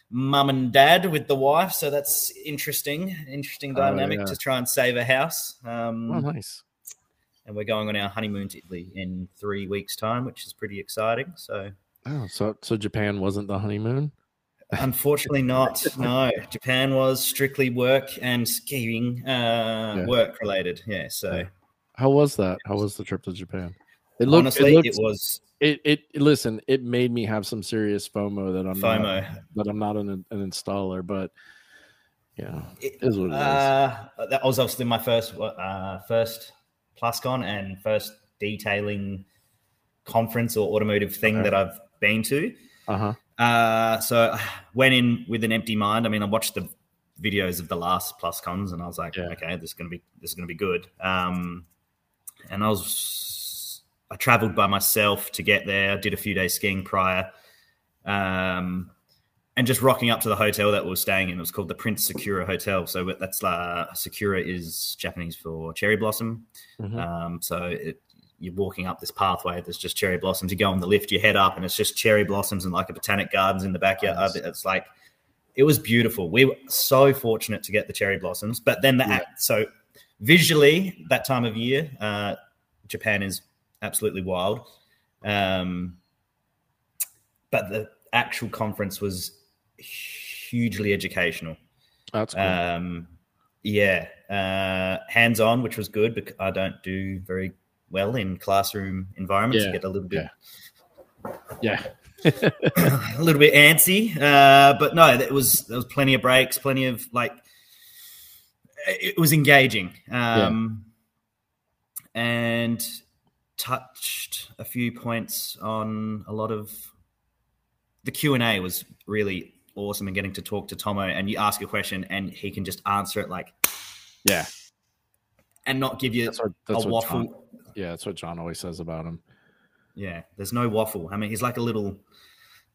mum and dad with the wife, so that's interesting, interesting Oh, dynamic yeah. to try and save a house. Um, Oh, nice. and we're going on our honeymoon to Italy in three weeks' time, which is pretty exciting. So, Oh, so so Japan wasn't the honeymoon. Unfortunately, not. [laughs] No, Japan was strictly work and skiing, uh, Yeah. work related. Yeah. So, How was that? How was the trip to Japan? It looked. honestly, it, it, was it, it Listen, it made me have some serious FOMO that I'm not, FOMO. that I'm not an, an installer, but yeah, It- it is what it is. Uh, that was obviously my first uh, first PlusCon and first detailing conference or automotive thing Okay. that I've been to. Uh huh. Uh, so I [sighs] went in with an empty mind. I mean, I watched the videos of the last plus cons and I was like, Yeah. okay, this is gonna be this is gonna be good. Um, and I was I traveled by myself to get there. I did a few days skiing prior. Um, and just rocking up to the hotel that we were staying in. It was called the Prince Sakura Hotel. So that's uh, Sakura is Japanese for cherry blossom. Mhm. Um, so it, you're walking up this pathway. There's just cherry blossoms. You go on the lift, you head up, and it's just cherry blossoms and like a botanic gardens in the backyard. Nice. It's like it was beautiful. We were so fortunate to get the cherry blossoms. But then the Yeah. so visually that time of year, uh, Japan is absolutely wild. Um, but the actual conference was hugely educational. That's cool. Um, yeah, uh, hands on, which was good because I don't do very well in classroom environments. Yeah, I get a little bit, yeah. [laughs] a little bit antsy. Uh, but no, there was there was plenty of breaks, plenty of like, it was engaging. Um, and touched a few points on a lot of the Q and A was really awesome and getting to talk to Tomo and you ask a question and he can just answer it like Yeah. and not give you That's what a that's what waffle. Yeah, that's what John always says about him. Yeah, there's no waffle. I mean, he's like a little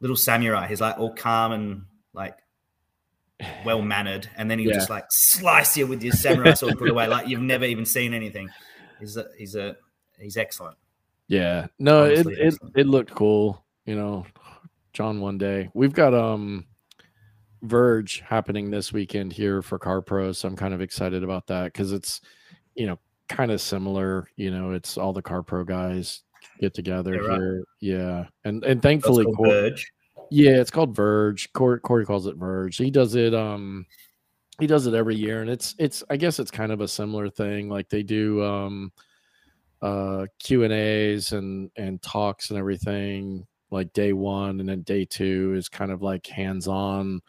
little samurai. He's like all calm and like well mannered, and then he'll Yeah. just like slice you with your samurai sword put away like you've never even seen anything. He's a he's a he's excellent. Yeah. No, it, Honestly, it excellent. it looked cool. You know, John one day. We've got um Verge happening this weekend here for Car Pro, so I'm kind of excited about that because it's you know kind of similar. You know, it's all the Car Pro guys get together Yeah, right. here. Yeah, and and thankfully, called Cor- Verge. yeah, it's called Verge. Corey, Corey calls it Verge. He does it. Um, he does it every year, and it's it's. I guess it's kind of a similar thing. Like they do um, uh, Q and A's and and talks and everything. Like day one, and then day two is kind of like hands on.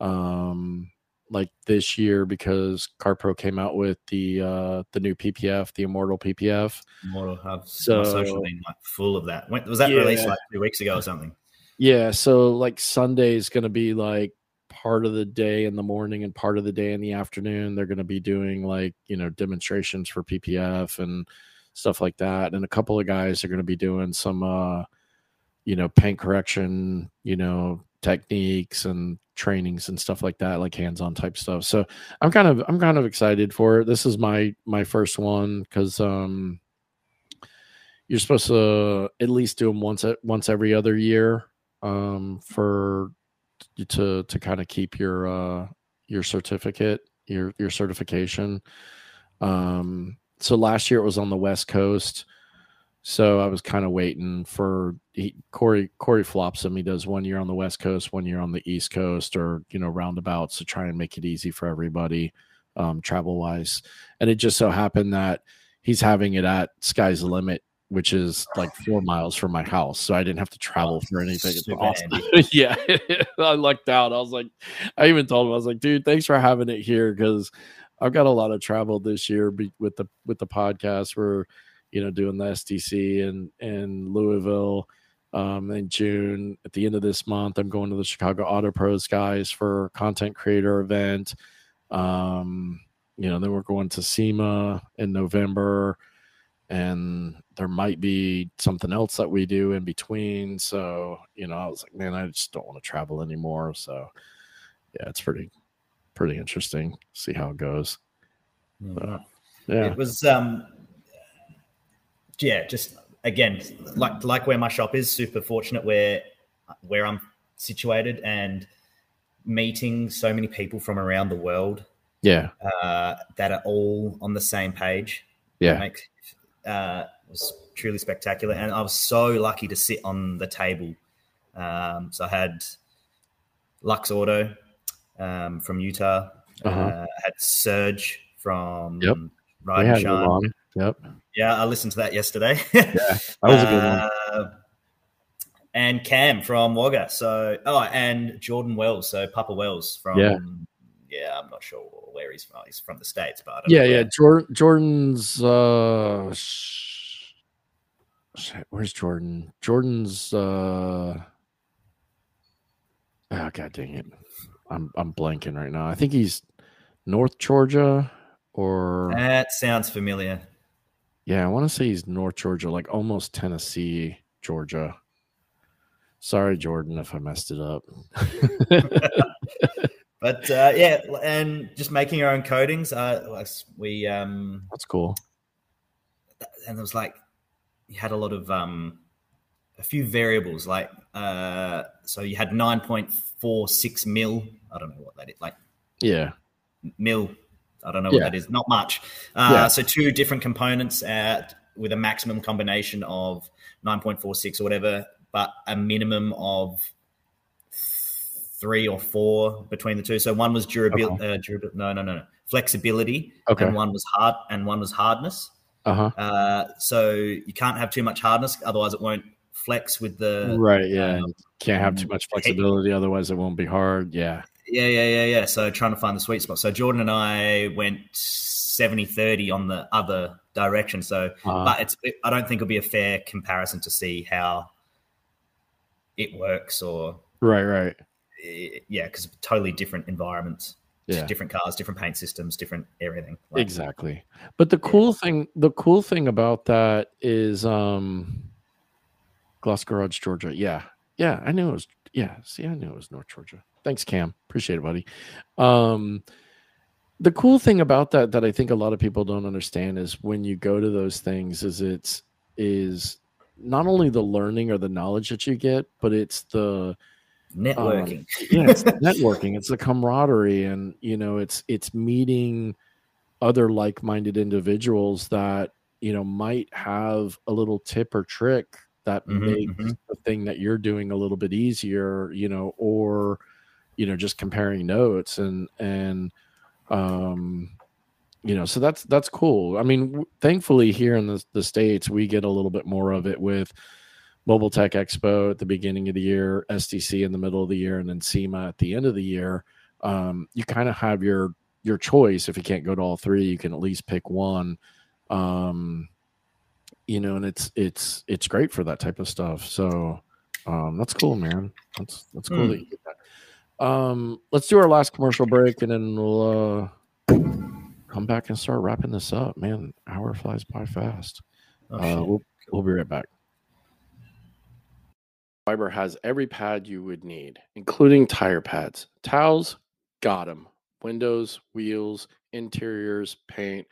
Um, like this year because CarPro came out with the uh the new PPF, the Immortal PPF. Have So- social being like full of that. When, was that Yeah. released like two weeks ago or something? Yeah, so like Sunday is going to be like part of the day in the morning and part of the day in the afternoon. They're going to be doing like, you know, demonstrations for PPF and stuff like that. And a couple of guys are going to be doing some uh you know, paint correction, you know, techniques and trainings and stuff like that, like hands-on type stuff. So I'm kind of I'm kind of excited for it. This is my my first one cuz um you're supposed to at least do them once at once every other year um for to to kind of keep your uh your certificate your your certification um so last year it was on the west coast so i was kind of waiting for he, corey corey flops him. He does one year on the west coast one year on the east coast or you know roundabouts to try and make it easy for everybody um travel wise and it just so happened that he's having it at sky's the limit which is like four miles from my house. So i didn't have to travel for anything. It's awesome. [laughs] yeah. [laughs] I lucked out. I was like i even told him i was like dude thanks for having it here because i've got a lot of travel this year be- with the with the podcast we're you know doing the sdc and in louisville um in june at the end of this month i'm going to the chicago auto pros guys for content creator event um you know then we're going to sema in november and there might be something else that we do in between. So, you know, I was like, man, I just don't want to travel anymore. So, yeah, it's pretty, pretty interesting. See how it goes. Yeah. Yeah. It was um yeah, just again, like like where my shop is, super fortunate where where I'm situated and meeting so many people from around the world Yeah. uh, that are all on the same page. Yeah. Makes, uh, was truly spectacular, and I was so lucky to sit on the table. Um, so I had Lux Auto um, from Utah. Uh-huh. Uh, I had Surge from Yep. Ride We had Shine. Yep. Yeah, I listened to that yesterday. [laughs] yeah, That was a good one. Uh, and Cam from Wagga. So, oh, and Jordan Wells. So Papa Wells from. Yeah. Yeah, I'm not sure where he's from. He's from the states, but I don't Yeah. know Yeah. Jordan, Jordan's, uh, sh- shit, where's Jordan? Jordan's, uh, oh, God dang it. I'm, I'm blanking right now. I think he's North Georgia or. That sounds familiar. Yeah, I want to say he's North Georgia, like almost Tennessee, Georgia. Sorry, Jordan, if I messed it up. [laughs] [laughs] But uh, yeah, and just making our own coatings. Uh, we um, That's cool. and it was like you had a lot of um a few variables like uh so you had 9.46 mil i don't know what that is like Yeah. mil i don't know what Yeah. that is not much uh Yeah. so two different components at with a maximum combination of 9.46 or whatever but a minimum of three or four between the two so one was durability uh, durabil- no no no no flexibility Okay. and one was hard and one was hardness Uh huh. uh, so you can't have too much hardness, otherwise it won't flex with the Right. Yeah. um, Can't have too much flexibility, otherwise it won't be hard. Yeah. Yeah, yeah, yeah, yeah. So trying to find the sweet spot. So Jordan and I went 70-30 on the other direction. So, Uh, but it's I don't think it'll be a fair comparison to see how it works or right. Right. yeah, because totally different environments, Yeah. different cars, different paint systems, different everything. Like, Exactly. But the cool thing, the cool thing about that is, um, Gloss Garage, Georgia. Yeah. Yeah. I knew it was, yeah. See, I knew it was North Georgia. Thanks, Cam. Appreciate it, buddy. Um, the cool thing about that that I think a lot of people don't understand is when you go to those things is it's is not only the learning or the knowledge that you get, but it's the Networking. yeah, it's the networking, it's the camaraderie, and you know, it's it's meeting other like-minded individuals that you know might have a little tip or trick that Mhm, makes mhm. the thing that you're doing a little bit easier, you know, or you know, just comparing notes and and um you know so that's that's cool i mean w- thankfully here in the, the states we get a little bit more of it with mobile tech expo at the beginning of the year sdc in the middle of the year and then sema at the end of the year um, you kind of have your your choice. If you can't go to all three, you can at least pick one. Um, you know, and it's it's it's great for that type of stuff. So um, that's cool, man. That's that's cool Hmm. that you did that. Um, let's do our last commercial break, and then we'll uh, come back and start wrapping this up. Man, hour flies by fast. Oh, Uh, we'll, we'll be right back. Fiber has every pad you would need, including tire pads, towels, got them, windows, wheels, interiors, paint,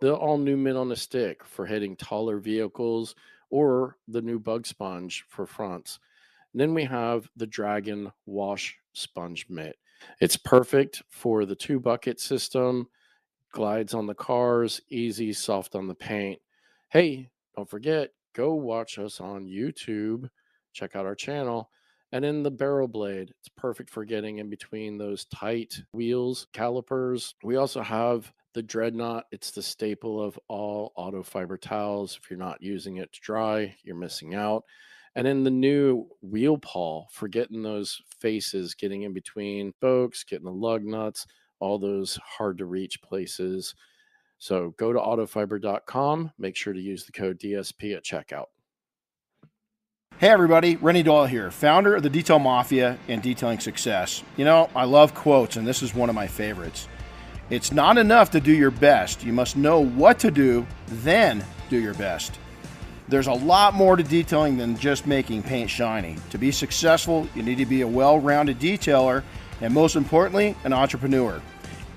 the all new mint on the stick for hitting taller vehicles, or the new bug sponge for fronts. And then we have the Dragon Wash Sponge Mitt. It's perfect for the two bucket system, glides on the cars, easy, soft on the paint. Hey, don't forget, go watch us on YouTube. Check out our channel. And in the barrel blade, it's perfect for getting in between those tight wheels, calipers. We also have the dreadnought. It's the staple of all auto fiber towels. If you're not using it to dry, you're missing out. And in the new wheel pawl for getting those faces, getting in between spokes, getting the lug nuts, all those hard to reach places. So go to autofiber.com. Make sure to use the code DSP at checkout. Hey everybody, Renny Doyle here, founder of the Detail Mafia and Detailing Success. You know, I love quotes, and this is one of my favorites. It's not enough to do your best, you must know what to do, then do your best. There's a lot more to detailing than just making paint shiny. To be successful, you need to be a well rounded detailer, and most importantly, an entrepreneur.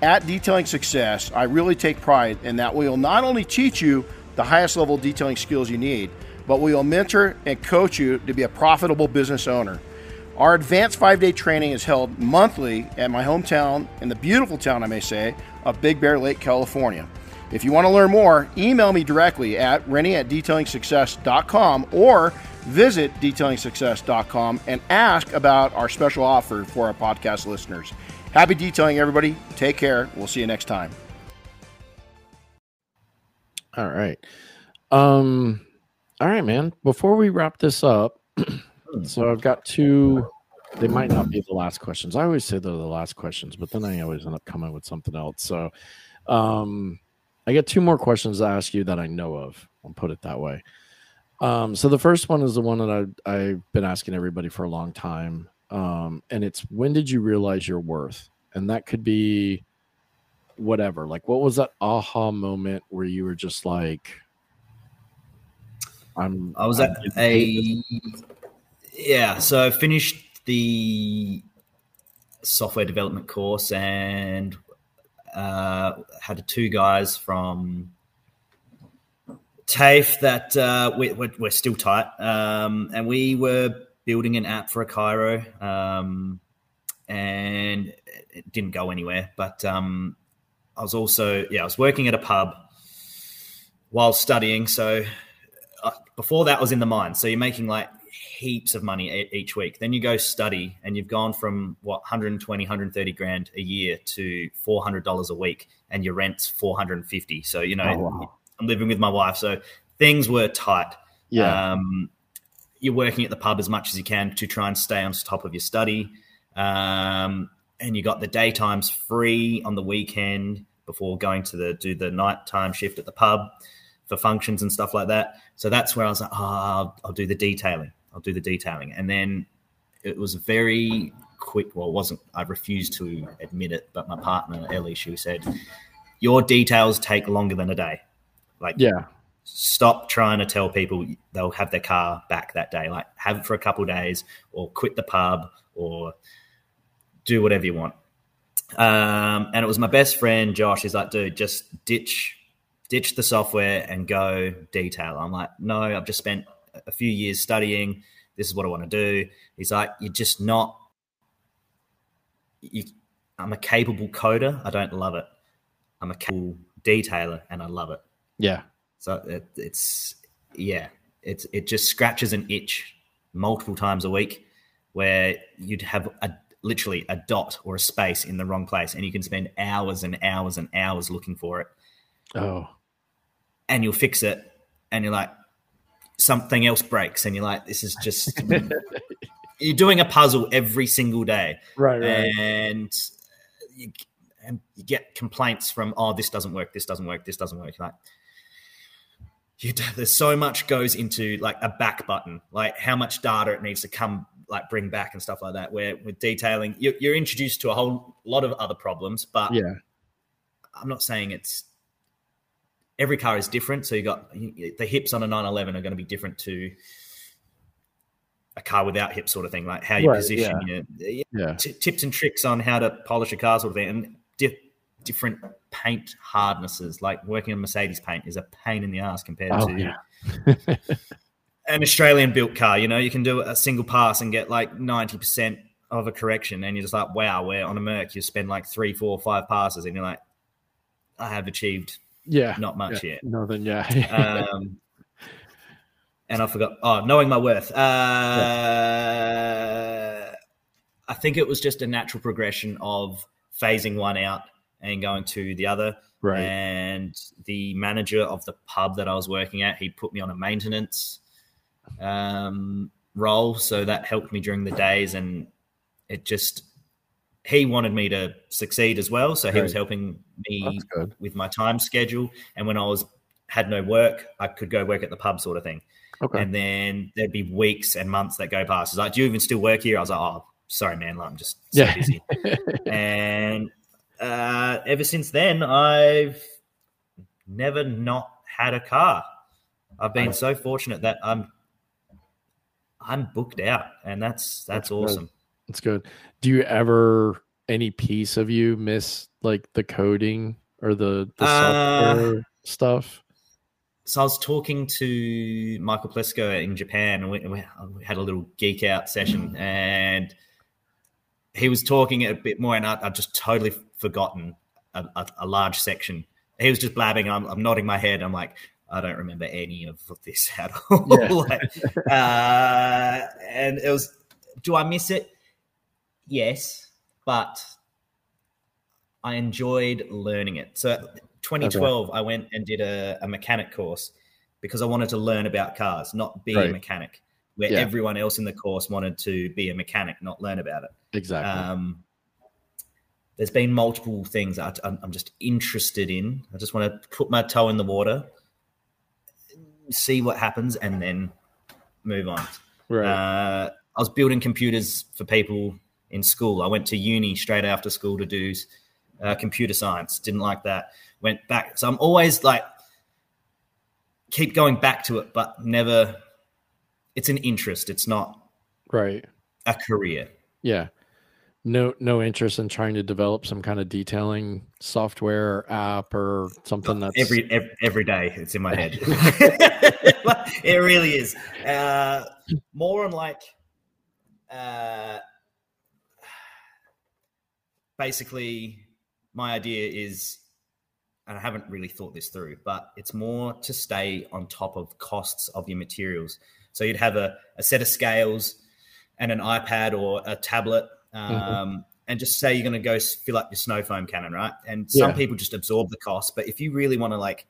At Detailing Success, I really take pride in that we will not only teach you the highest level detailing skills you need, but we will mentor and coach you to be a profitable business owner. Our advanced five day training is held monthly at my hometown, in the beautiful town, I may say, of Big Bear Lake, California. If you want to learn more, email me directly at renny at detailingsuccess.com or visit detailingsuccess.com and ask about our special offer for our podcast listeners. Happy detailing, everybody. Take care. We'll see you next time. All right. Um all right, man. Before we wrap this up, [clears throat] so I've got two they might not be the last questions. I always say they're the last questions, but then I always end up coming with something else. So um I got two more questions to ask you that I know of. I'll put it that way. Um, so the first one is the one that I, I've been asking everybody for a long time. Um, and it's when did you realize your worth? And that could be whatever. Like, what was that aha moment where you were just like, I'm, I was I'm at a yeah. So I finished the software development course and uh, had two guys from TAFE that uh, we, we're, we're still tight, um, and we were building an app for a Cairo, um, and it didn't go anywhere. But um, I was also yeah, I was working at a pub while studying, so uh, before that was in the mine. So you're making like heaps of money each week. Then you go study and you've gone from what 120, 130 grand a year to $400 a week and your rent's 450. So, you know, Oh, wow. I'm living with my wife. So things were tight. Yeah. Um, you're working at the pub as much as you can to try and stay on top of your study. Um, and you got the daytimes free on the weekend before going to the do the nighttime shift at the pub for functions and stuff like that. So that's where I was like, oh, I'll, I'll do the detailing. I'll do the detailing. And then it was very quick. Well, it wasn't, I refused to admit it, but my partner, Ellie, she said, Your details take longer than a day. Like, yeah. stop trying to tell people they'll have their car back that day. Like, have it for a couple days or quit the pub or do whatever you want. Um, and it was my best friend, Josh. He's like, dude, just ditch ditch the software and go detail. I'm like, no, I've just spent a few years studying. This is what I want to do. He's like, you're just not. You, I'm a capable coder. I don't love it. I'm a capable detailer, and I love it. Yeah. So it, it's yeah, it's it just scratches an itch multiple times a week, where you'd have a literally a dot or a space in the wrong place, and you can spend hours and hours and hours looking for it Oh, and you'll fix it and you're like something else breaks and you're like this is just you're doing a puzzle every single day [laughs] right. Right. and you, and you get complaints from, oh, this doesn't work, this doesn't work, this doesn't work. Like, you, there's so much goes into like a back button, like how much data it needs to come, like bring back and stuff like that. Where with detailing, you're, you're introduced to a whole lot of other problems, but Yeah. I'm not saying it's every car is different. So you got the hips on a 911 are going to be different to a car without hips, sort of thing. Like how you Right, position your Yeah. t- tips and tricks on how to polish a car, sort of thing, and di- different paint hardnesses. Like working on Mercedes paint is a pain in the ass compared Oh, to yeah. [laughs] an Australian built car. You know, you can do a single pass and get like 90% of a correction, and you're just like, wow, where on a Merc you spend like three, four, five passes, and you're like, I have achieved Yeah. not much yeah. yet. Nothing. Yeah. Um, [laughs] and I forgot. Oh, knowing my worth. Uh, I think it was just a natural progression of phasing one out and going to the other. right. And the manager of the pub that I was working at, he put me on a maintenance um, role, so that helped me during the days. And it just he wanted me to succeed as well, so he was helping me with my time schedule. And when I was had no work, I could go work at the pub, sort of thing. Okay. And then there'd be weeks and months that go past. It's like, do you even still work here? I was like, oh, sorry, man, I'm just so Yeah. busy. [laughs] and uh, ever since then, I've never not had a car. I've been so fortunate that I'm I'm booked out, and that's that's, That's awesome. That's good. Do you ever any piece of you miss like the coding or the, the Uh, stuff? So I was talking to Michael Plesko in Japan, and we, we had a little geek out session, and he was talking a bit more, and I, I've just totally forgotten a, a, a large section. He was just blabbing. I'm, I'm nodding my head. I'm like, I don't remember any of this at [laughs] all. Yeah. Like, uh, and it was, do I miss it? Yes, but I enjoyed learning it. So 2012, I went and did a, a mechanic course because I wanted to learn about cars, not be a mechanic. Where Yeah. everyone else in the course wanted to be a mechanic, not learn about it. Exactly. Um, there's been multiple things I- I'm, I'm just interested in. I just want to put my toe in the water, see what happens, and then move on. right. Uh, I was building computers for people in school. I went to uni straight after school to do uh, computer science. Didn't like that. Went back. So I'm always like, keep going back to it, but never. It's an interest. It's not right. a career. Yeah. No no interest in trying to develop some kind of detailing software or app or something that's every every, every day it's in my head [laughs] [laughs] it really is uh more on like uh basically my idea is and i haven't really thought this through but it's more to stay on top of costs of your materials so you'd have a, a set of scales and an ipad or a tablet um, and just say you're going to go fill up your snow foam cannon right and some Yeah. people just absorb the cost but if you really want to like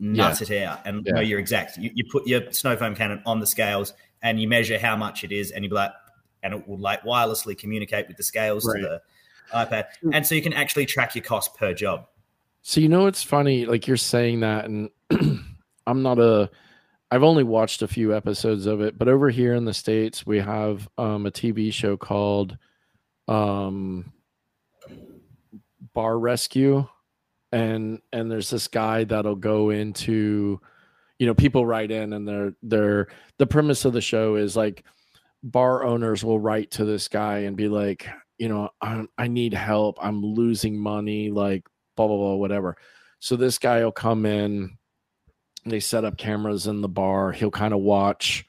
nut it out and Yeah. know your exact you, you put your snow foam cannon on the scales and you measure how much it is and you be like and it will like wirelessly communicate with the scales Right. to the ipad. And so you can actually track your cost per job. So you know it's funny, like you're saying that, and [clears throat] I'm not a. I've only watched a few episodes of it, but over here in the states, we have um, a TV show called um, Bar Rescue, and and there's this guy that'll go into, you know, people write in, and they're they're the premise of the show is like bar owners will write to this guy and be like, you know, I I need help, I'm losing money, like blah blah blah whatever. So this guy will come in they set up cameras in the bar he'll kind of watch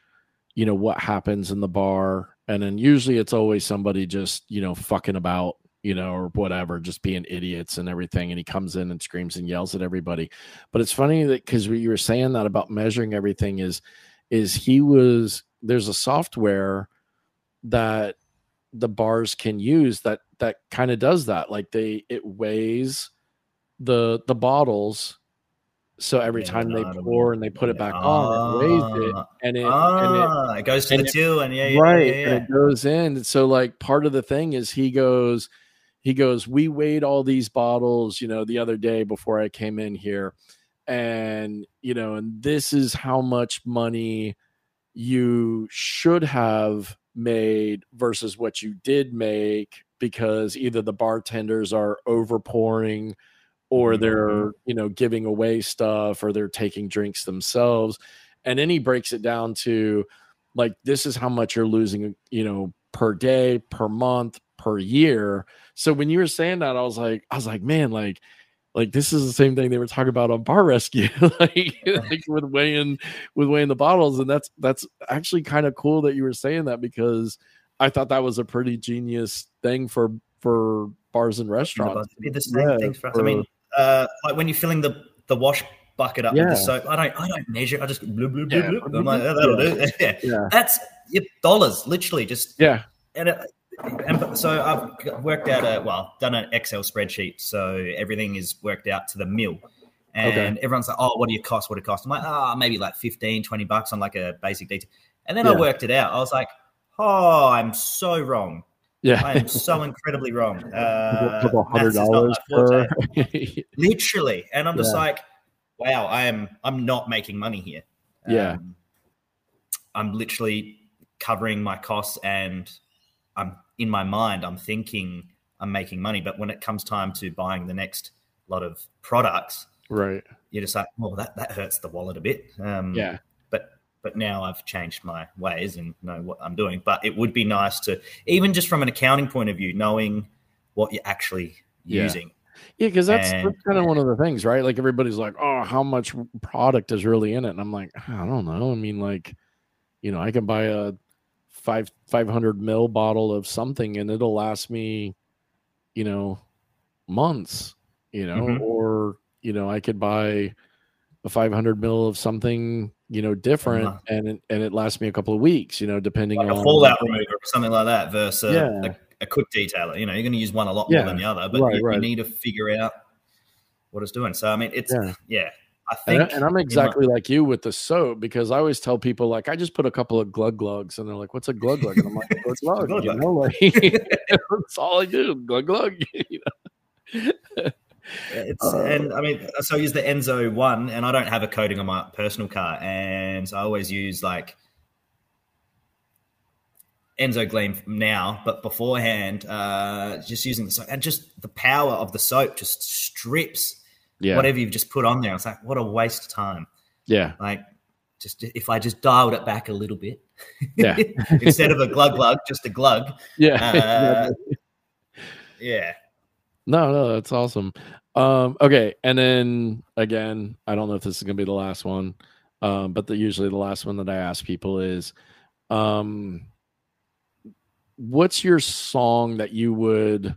you know what happens in the bar and then usually it's always somebody just you know fucking about you know or whatever just being idiots and everything and he comes in and screams and yells at everybody. But it's funny that because you were saying that about measuring everything is is he was there's a software that the bars can use that that kind of does that. Like they it weighs the the bottles so every Yeah, time they pour and they put it back on it weighs it Ah, and it, and it ah, it, goes to and the it- till and yeah, yeah, right yeah, and it goes in so like part of the thing is he goes he goes, We weighed all these bottles, you know, the other day before I came in here. And, you know, and this is how much money you should have made versus what you did make because either the bartenders are overpouring or they're mm-hmm. you know giving away stuff or they're taking drinks themselves. And then he breaks it down to like this is how much you're losing you know per day per month per year. So when you were saying that i was like i was like man like like this is the same thing they were talking about on bar rescue [laughs] like, [laughs] like with weighing with weighing the bottles and that's that's actually kind of cool that you were saying that because i thought that was a pretty genius thing for for bars and restaurants be the same Yeah, things for us. I mean, uh, like when you're filling the, the wash bucket up with Yeah. the soap, I don't I don't measure. I just blue blue Yeah. blue. I'm like, oh, that'll do. yeah. [laughs] yeah That's dollars, literally. Just yeah and, it, so I've worked out a well done an Excel spreadsheet, so everything is worked out to the mil. And Okay. everyone's like, oh, what do you cost? What do you cost? I'm like, ah, maybe like 15, 20 bucks on like a basic detail. And then I worked it out. I was like, oh, I'm so wrong. yeah I am so incredibly wrong. [laughs] Uh, a couple hundred maths is not dollars for [laughs] literally and i'm just Yeah. like wow i am i'm not making money here Yeah. Um, i'm literally covering my costs and i'm in my mind i'm thinking i'm making money but when it comes time to buying the next lot of products right you're just like well that, that hurts the wallet a bit um, yeah but but now I've changed my ways and know what I'm doing. But it would be nice to even just from an accounting point of view, knowing what you're actually Yeah. using. Yeah, because that's, And- that's kind of one of the things, right? Like everybody's like, "Oh, how much product is really in it?" And I'm like, I don't know. I mean, like, you know, I can buy a five five hundred mil bottle of something, and it'll last me, you know, months. You know, Mhm. or you know, I could buy a five hundred mil of something, you know, different, Uh-huh. and it, and it lasts me a couple of weeks. You know, depending Like on a fallout remover or something like that versus a, Yeah. a, a quick detailer. You know, you're going to use one a lot Yeah. more than the other, but Right, you, right. you need to figure out what it's doing. So I mean, it's Yeah. yeah. I And, I, and I'm my- exactly like you with the soap because I always tell people like I just put a couple of glug glugs and they're like, "What's a glug glug?" And I'm like, "Glug [laughs] glug." Glug you know, like [laughs] that's all I do, glug glug. [laughs] you know? It's Uh, and I mean, so I use the Aenso one, and I don't have a coating on my personal car, and so I always use like Aenso Gleam now, but beforehand, uh, just using the soap and just the power of the soap just strips Yeah, whatever you've just put on there. It's like what a waste of time. yeah, Like just if I just dialed it back a little bit, Yeah. [laughs] instead of a glug glug, just a glug. yeah. Uh, [laughs] yeah, no, no, that's awesome. Um, okay, and then again, I don't know if this is gonna be the last one, um, but the, usually the last one that I ask people is, um, what's your song that you would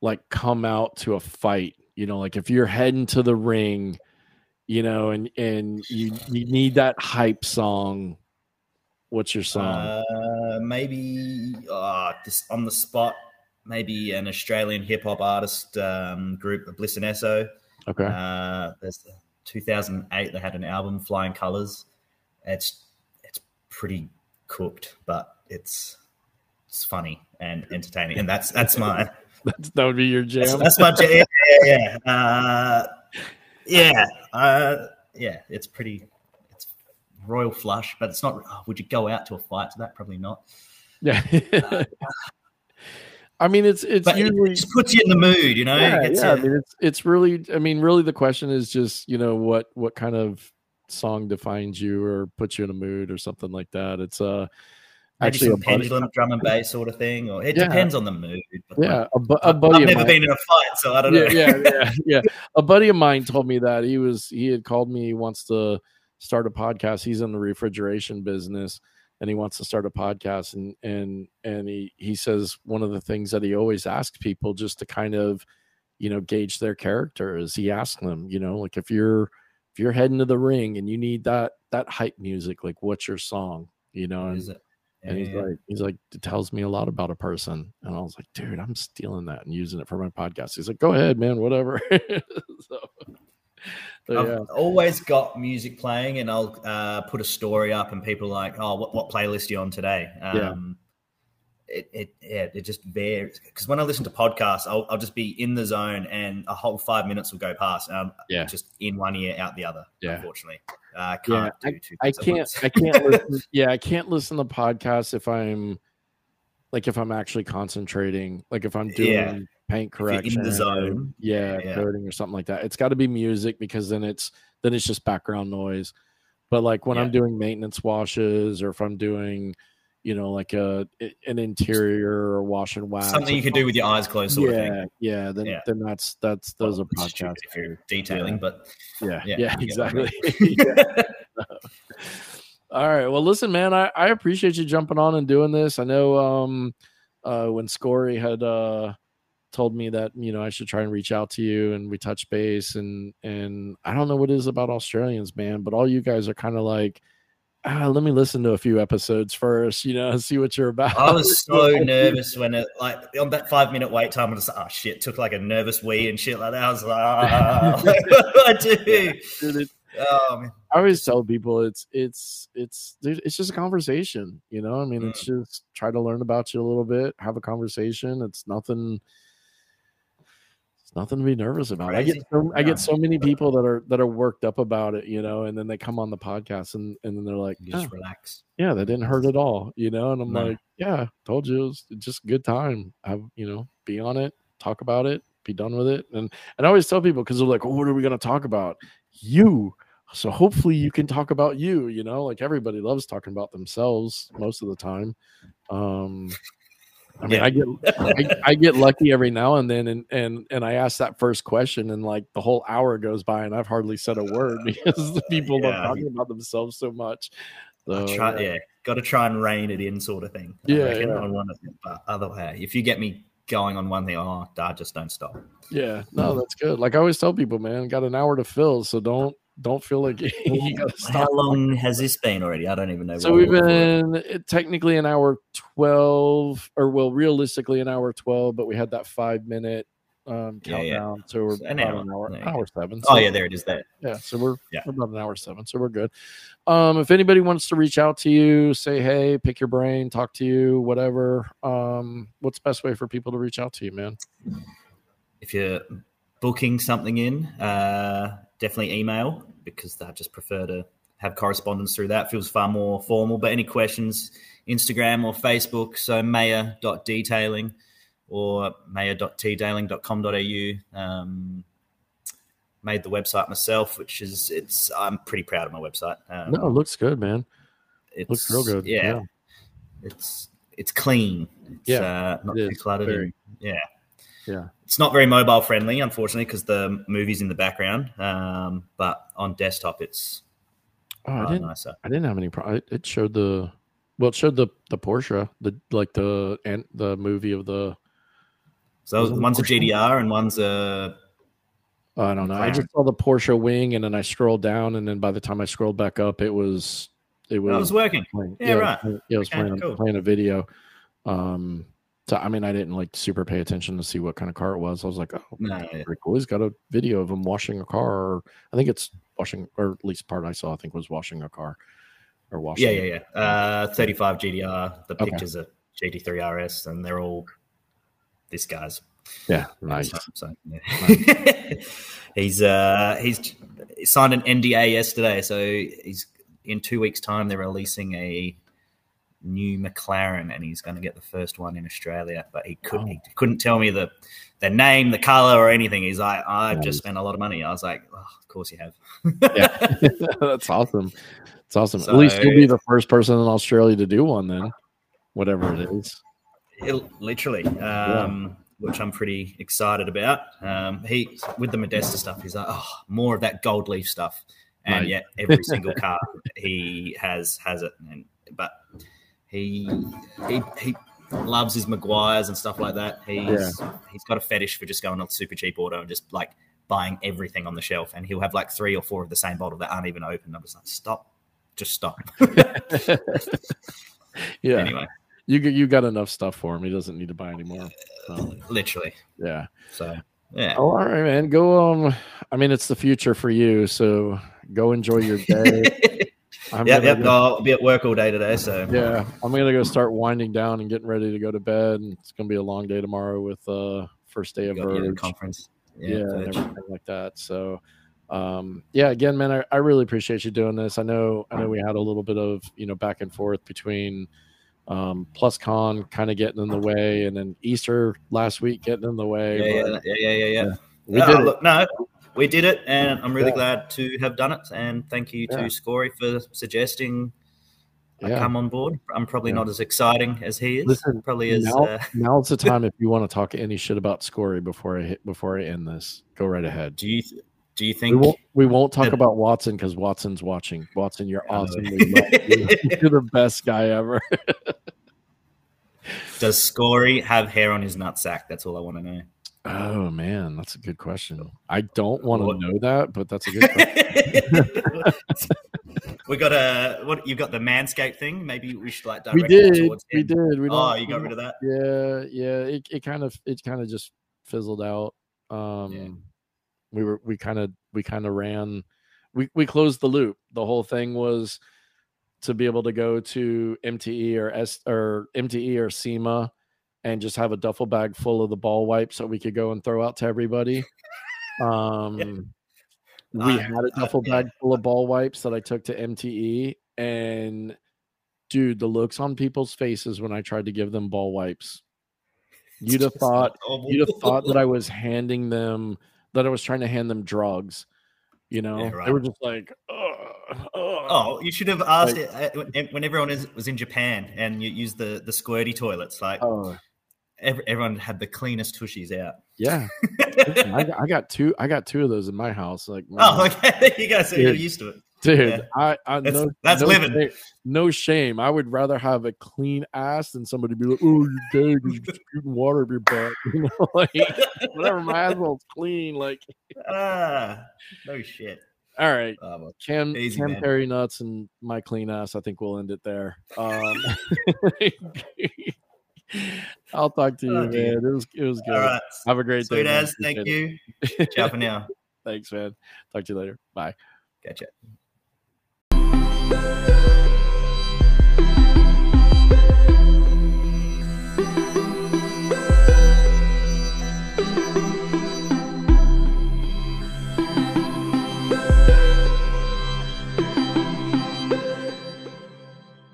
like come out to a fight? You know, like if you're heading to the ring, you know, and and you you need that hype song. What's your song? Uh, maybe uh, this on the spot. Maybe an Australian hip hop artist um, group, Bliss and Eso. okay, Uh, there's 2008. They had an album, Flying Colors. It's it's pretty cooked, but it's it's funny and entertaining, and that's that's my that's, that would be your jam. that's my yeah yeah yeah uh, yeah uh, yeah. It's pretty. It's royal flush, but it's not. oh, would you go out to a fight to that? Probably not. Yeah. [laughs] I mean, it's it's But it usually just puts you in the mood, you know. yeah, It yeah. I you- mean, it's it's really. I mean, really, the question is just you know what what kind of song defines you or puts you in a mood or something like that. It's uh maybe actually a some pendulum drum and bass sort of thing, or it Yeah. depends on the mood. But yeah a, bu- a I've, buddy I've never mine. been in a fight, so I don't know. yeah, yeah, [laughs] yeah, yeah. A buddy of mine told me that he was he had called me. He wants to start a podcast. He's in the refrigeration business, and he wants to start a podcast. And and and he he says one of the things that he always asks people just to kind of, you know, gauge their character is he asks them, you know, like if you're if you're heading to the ring and you need that that hype music, like what's your song, you know? And, Is it? And he's like, he's like, it tells me a lot about a person. And I was like, dude, I'm stealing that and using it for my podcast. He's like, go ahead, man, whatever. [laughs] so, so, I've yeah, always got music playing, and I'll uh, put a story up, and people are like, "Oh, what, what playlist are you on today?" Yeah. It, it yeah, it just varies. Because when I listen to podcasts, I'll, I'll just be in the zone, and a whole five minutes will go past, and I'm Yeah. just in one ear, out the other. Yeah. Unfortunately, uh, I can't do two. I can't. I can't. [laughs] Listen, yeah, I can't listen to podcasts if I'm like if I'm actually concentrating. Like if I'm doing Yeah. paint you're in correction, the zone, yeah, yeah. coding or something like that. It's got to be music because then it's then it's just background noise. But like when I'm doing maintenance washes or if I'm doing, you know, like a an interior or wash and wax, something you can do with your eyes closed, sort of yeah, thing. yeah. Then Yeah. then that's that's those Well, are podcasts. if you're detailing, but Yeah, Yeah, yeah, you get what I mean. exactly. [laughs] Yeah. All right. Well, listen, man, I, I appreciate you jumping on and doing this. I know um uh when Scory had uh told me that, you know, I should try and reach out to you and we touch base and and I don't know what it is about Australians, man, but all you guys are kind of like ah, let me listen to a few episodes first, you know, [laughs] see what you're about. I was so [laughs] nervous when it like on that five minute wait time. I was like, oh shit, took like a nervous wee and shit like that. I was like, oh, what do I do? It- Oh man, I always tell people it's it's it's dude, it's just a conversation, you know. I mean, it's mm. just try to learn about you a little bit, have a conversation. It's nothing. Nothing to be nervous about. I get Crazy. so, I get so many people that are that are worked up about it, you know, and then they come on the podcast and and then they're like, just "Oh, relax. yeah, that didn't hurt at all, you know. And I'm No. like, yeah, told you it was just good time. Have you know, be on it, talk about it, be done with it. And and I always tell people because they're like, well, what are we gonna talk about? You. So hopefully you can talk about you, you know, like everybody loves talking about themselves most of the time. Um I mean, Yeah. I get I, I get lucky every now and then, and and and I ask that first question, and like the whole hour goes by, and I've hardly said a word [laughs] because the people love Yeah. talking about themselves so much. So, I try, yeah, got to try and rein it in, sort of thing. Yeah, yeah. on one of them. But other way, if you get me going on one thing, oh, I just don't stop. Yeah, no, that's good. Like I always tell people, man, got an hour to fill, so don't don't feel like How [laughs] long has this been already? I don't even know. So we've been technically an hour twelve, or well, realistically an hour twelve, but we had that five minute um Yeah, yeah. countdown, so we're An about hour. an hour, hour seven. Oh so- yeah, there it is. There. yeah. So we're Yeah. we're about an hour seven, so we're good. Um, if anybody wants to reach out to you, say hey, pick your brain, talk to you, whatever. Um, what's the best way for people to reach out to you, man? if you're booking something in, uh, definitely email because I just prefer to have correspondence through that. Feels far more formal. But any questions, Instagram or Facebook, so mayer.detailing or mayerdetailing.com.au. Um, made the website myself, which is it's I'm pretty proud of my website. Um, No, it looks good, man. It looks real good. Yeah, Yeah. it's it's clean. It's, Yeah, uh, not it too cluttered. Very. and- yeah, Yeah. it's not very mobile friendly, unfortunately, because the movie's in the background. Um, but on desktop, it's Oh, I didn't. nicer. I didn't have any problem. It showed the, well, it showed the the Porsche, the like the and the movie of the. So one's a GT-R and one's a I don't know. I just saw the Porsche wing, and then I scrolled down, and then by the time I scrolled back up, it was it was, it was working. playing, Yeah, was right. yeah, it was Okay, playing, cool. playing a video. Um, so I mean, I didn't like super pay attention to see what kind of car it was. I was like, oh, No, yeah. cool. He's got a video of him washing a car. Or I think it's washing, or at least part I saw. I think was washing a car, or washing. Yeah, yeah, yeah. Uh, 35 GT-R. The Okay. pictures are GT3 RS, and they're all this guy's. yeah. [laughs] Nice. So, so, yeah. [laughs] he's uh he's signed an NDA yesterday, so he's in two weeks' time they're releasing a new McLaren, and he's going to get the first one in Australia. But he couldn't he couldn't tell me the the name, the color, or anything. He's like, I've Nice. just spent a lot of money. I was like, oh, of course you have. yeah, [laughs] [laughs] that's awesome. It's awesome. At least you'll be the first person in Australia to do one then, whatever it is. It- literally, um, which I'm pretty excited about. Um, he with the Modesta stuff, he's like, oh, more of that gold leaf stuff, and yet every [laughs] single car he has has it. And but he he he loves his Meguiar's and stuff like that. He's he's got a fetish for just going on Supercheap Auto and just like buying everything on the shelf, and he'll have like three or four of the same bottle that aren't even open. I'm just like, stop, just stop. [laughs] [laughs] yeah, Anyway, you you got enough stuff for him. He doesn't need to buy anymore. So, literally. yeah. So yeah. Oh, all right, man. Go. Um, I mean, it's the future for you. So go enjoy your day. [laughs] I'm Yep, yep. go- I'll be at work all day today, so yeah, I'm gonna go start winding down and getting ready to go to bed. And it's gonna be a long day tomorrow with uh first day of Verge. conference. yeah, and Verge. everything like that. So, um, yeah, again, man, I, I really appreciate you doing this. I know, I know, we had a little bit of you know back and forth between um, plus con kind of getting in the way, and then Easter last week getting in the way. Yeah, but yeah, yeah, yeah, yeah. yeah. We Uh, did it. look, no, we did it, and I'm really Yeah. glad to have done it. And thank you to Yeah. Scory for suggesting I Yeah. come on board. I'm probably not as exciting as he is. Listen, probably is. now, Uh, now's the [laughs] time if you want to talk any shit about Scory before I hit before I end this. Go right ahead. do you do you We think? won't we won't talk that- about Watson because Watson's watching. Watson, you're Oh. awesome. We. [laughs] You're the best guy ever. [laughs] Does Scory have hair on his nutsack? That's all I want to know. Oh man, that's a good question. I don't want to know that, but that's a good question. [laughs] we got a what? You got the manscape thing. Maybe we should like direct we it did. towards We did. We Oh, you got rid of that. Yeah, yeah. It, it kind of it kind of just fizzled out. Um we were we kind of we kind of ran we we closed the loop. The whole thing was to be able to go to MTE or S or MTE or SEMA and just have a duffel bag full of the ball wipes so we could go and throw out to everybody. [laughs] Um we Uh, had a uh, duffel yeah. bag full of ball wipes that I took to MTE and dude, the looks on people's faces when I tried to give them ball wipes. You'd have [laughs] thought you'd have thought that I was handing them that I was trying to hand them drugs. You know, Yeah, they were just like, "Ugh, ugh." Oh, you should have asked Like- it uh, when- when everyone is, was in Japan and you used the the squirty toilets. Like oh, every, everyone had the cleanest tushies out. yeah. [laughs] I, got- I got two. I got two of those in my house. Like, oh, man, okay. [laughs] You. So you're Dude. used to it. dude, yeah. I, I That's- no, that's no living. Shame, no shame. I would rather have a clean ass than somebody be like, "Oh, you're gay because you're spewing water up your butt." [laughs] You know, like whatever. My asshole's clean. Like, ah, no shit. all right. Oh, well. Cam, Easy, Cam man. Perry nuts and my clean ass. I think we'll end it there. Um, I'll talk to you, Oh, man. It was it was good. All right. Have a great Sweet day. man. as. Thank you. [laughs] Ciao for now. Thanks, man. Talk to you later. Bye. Gotcha.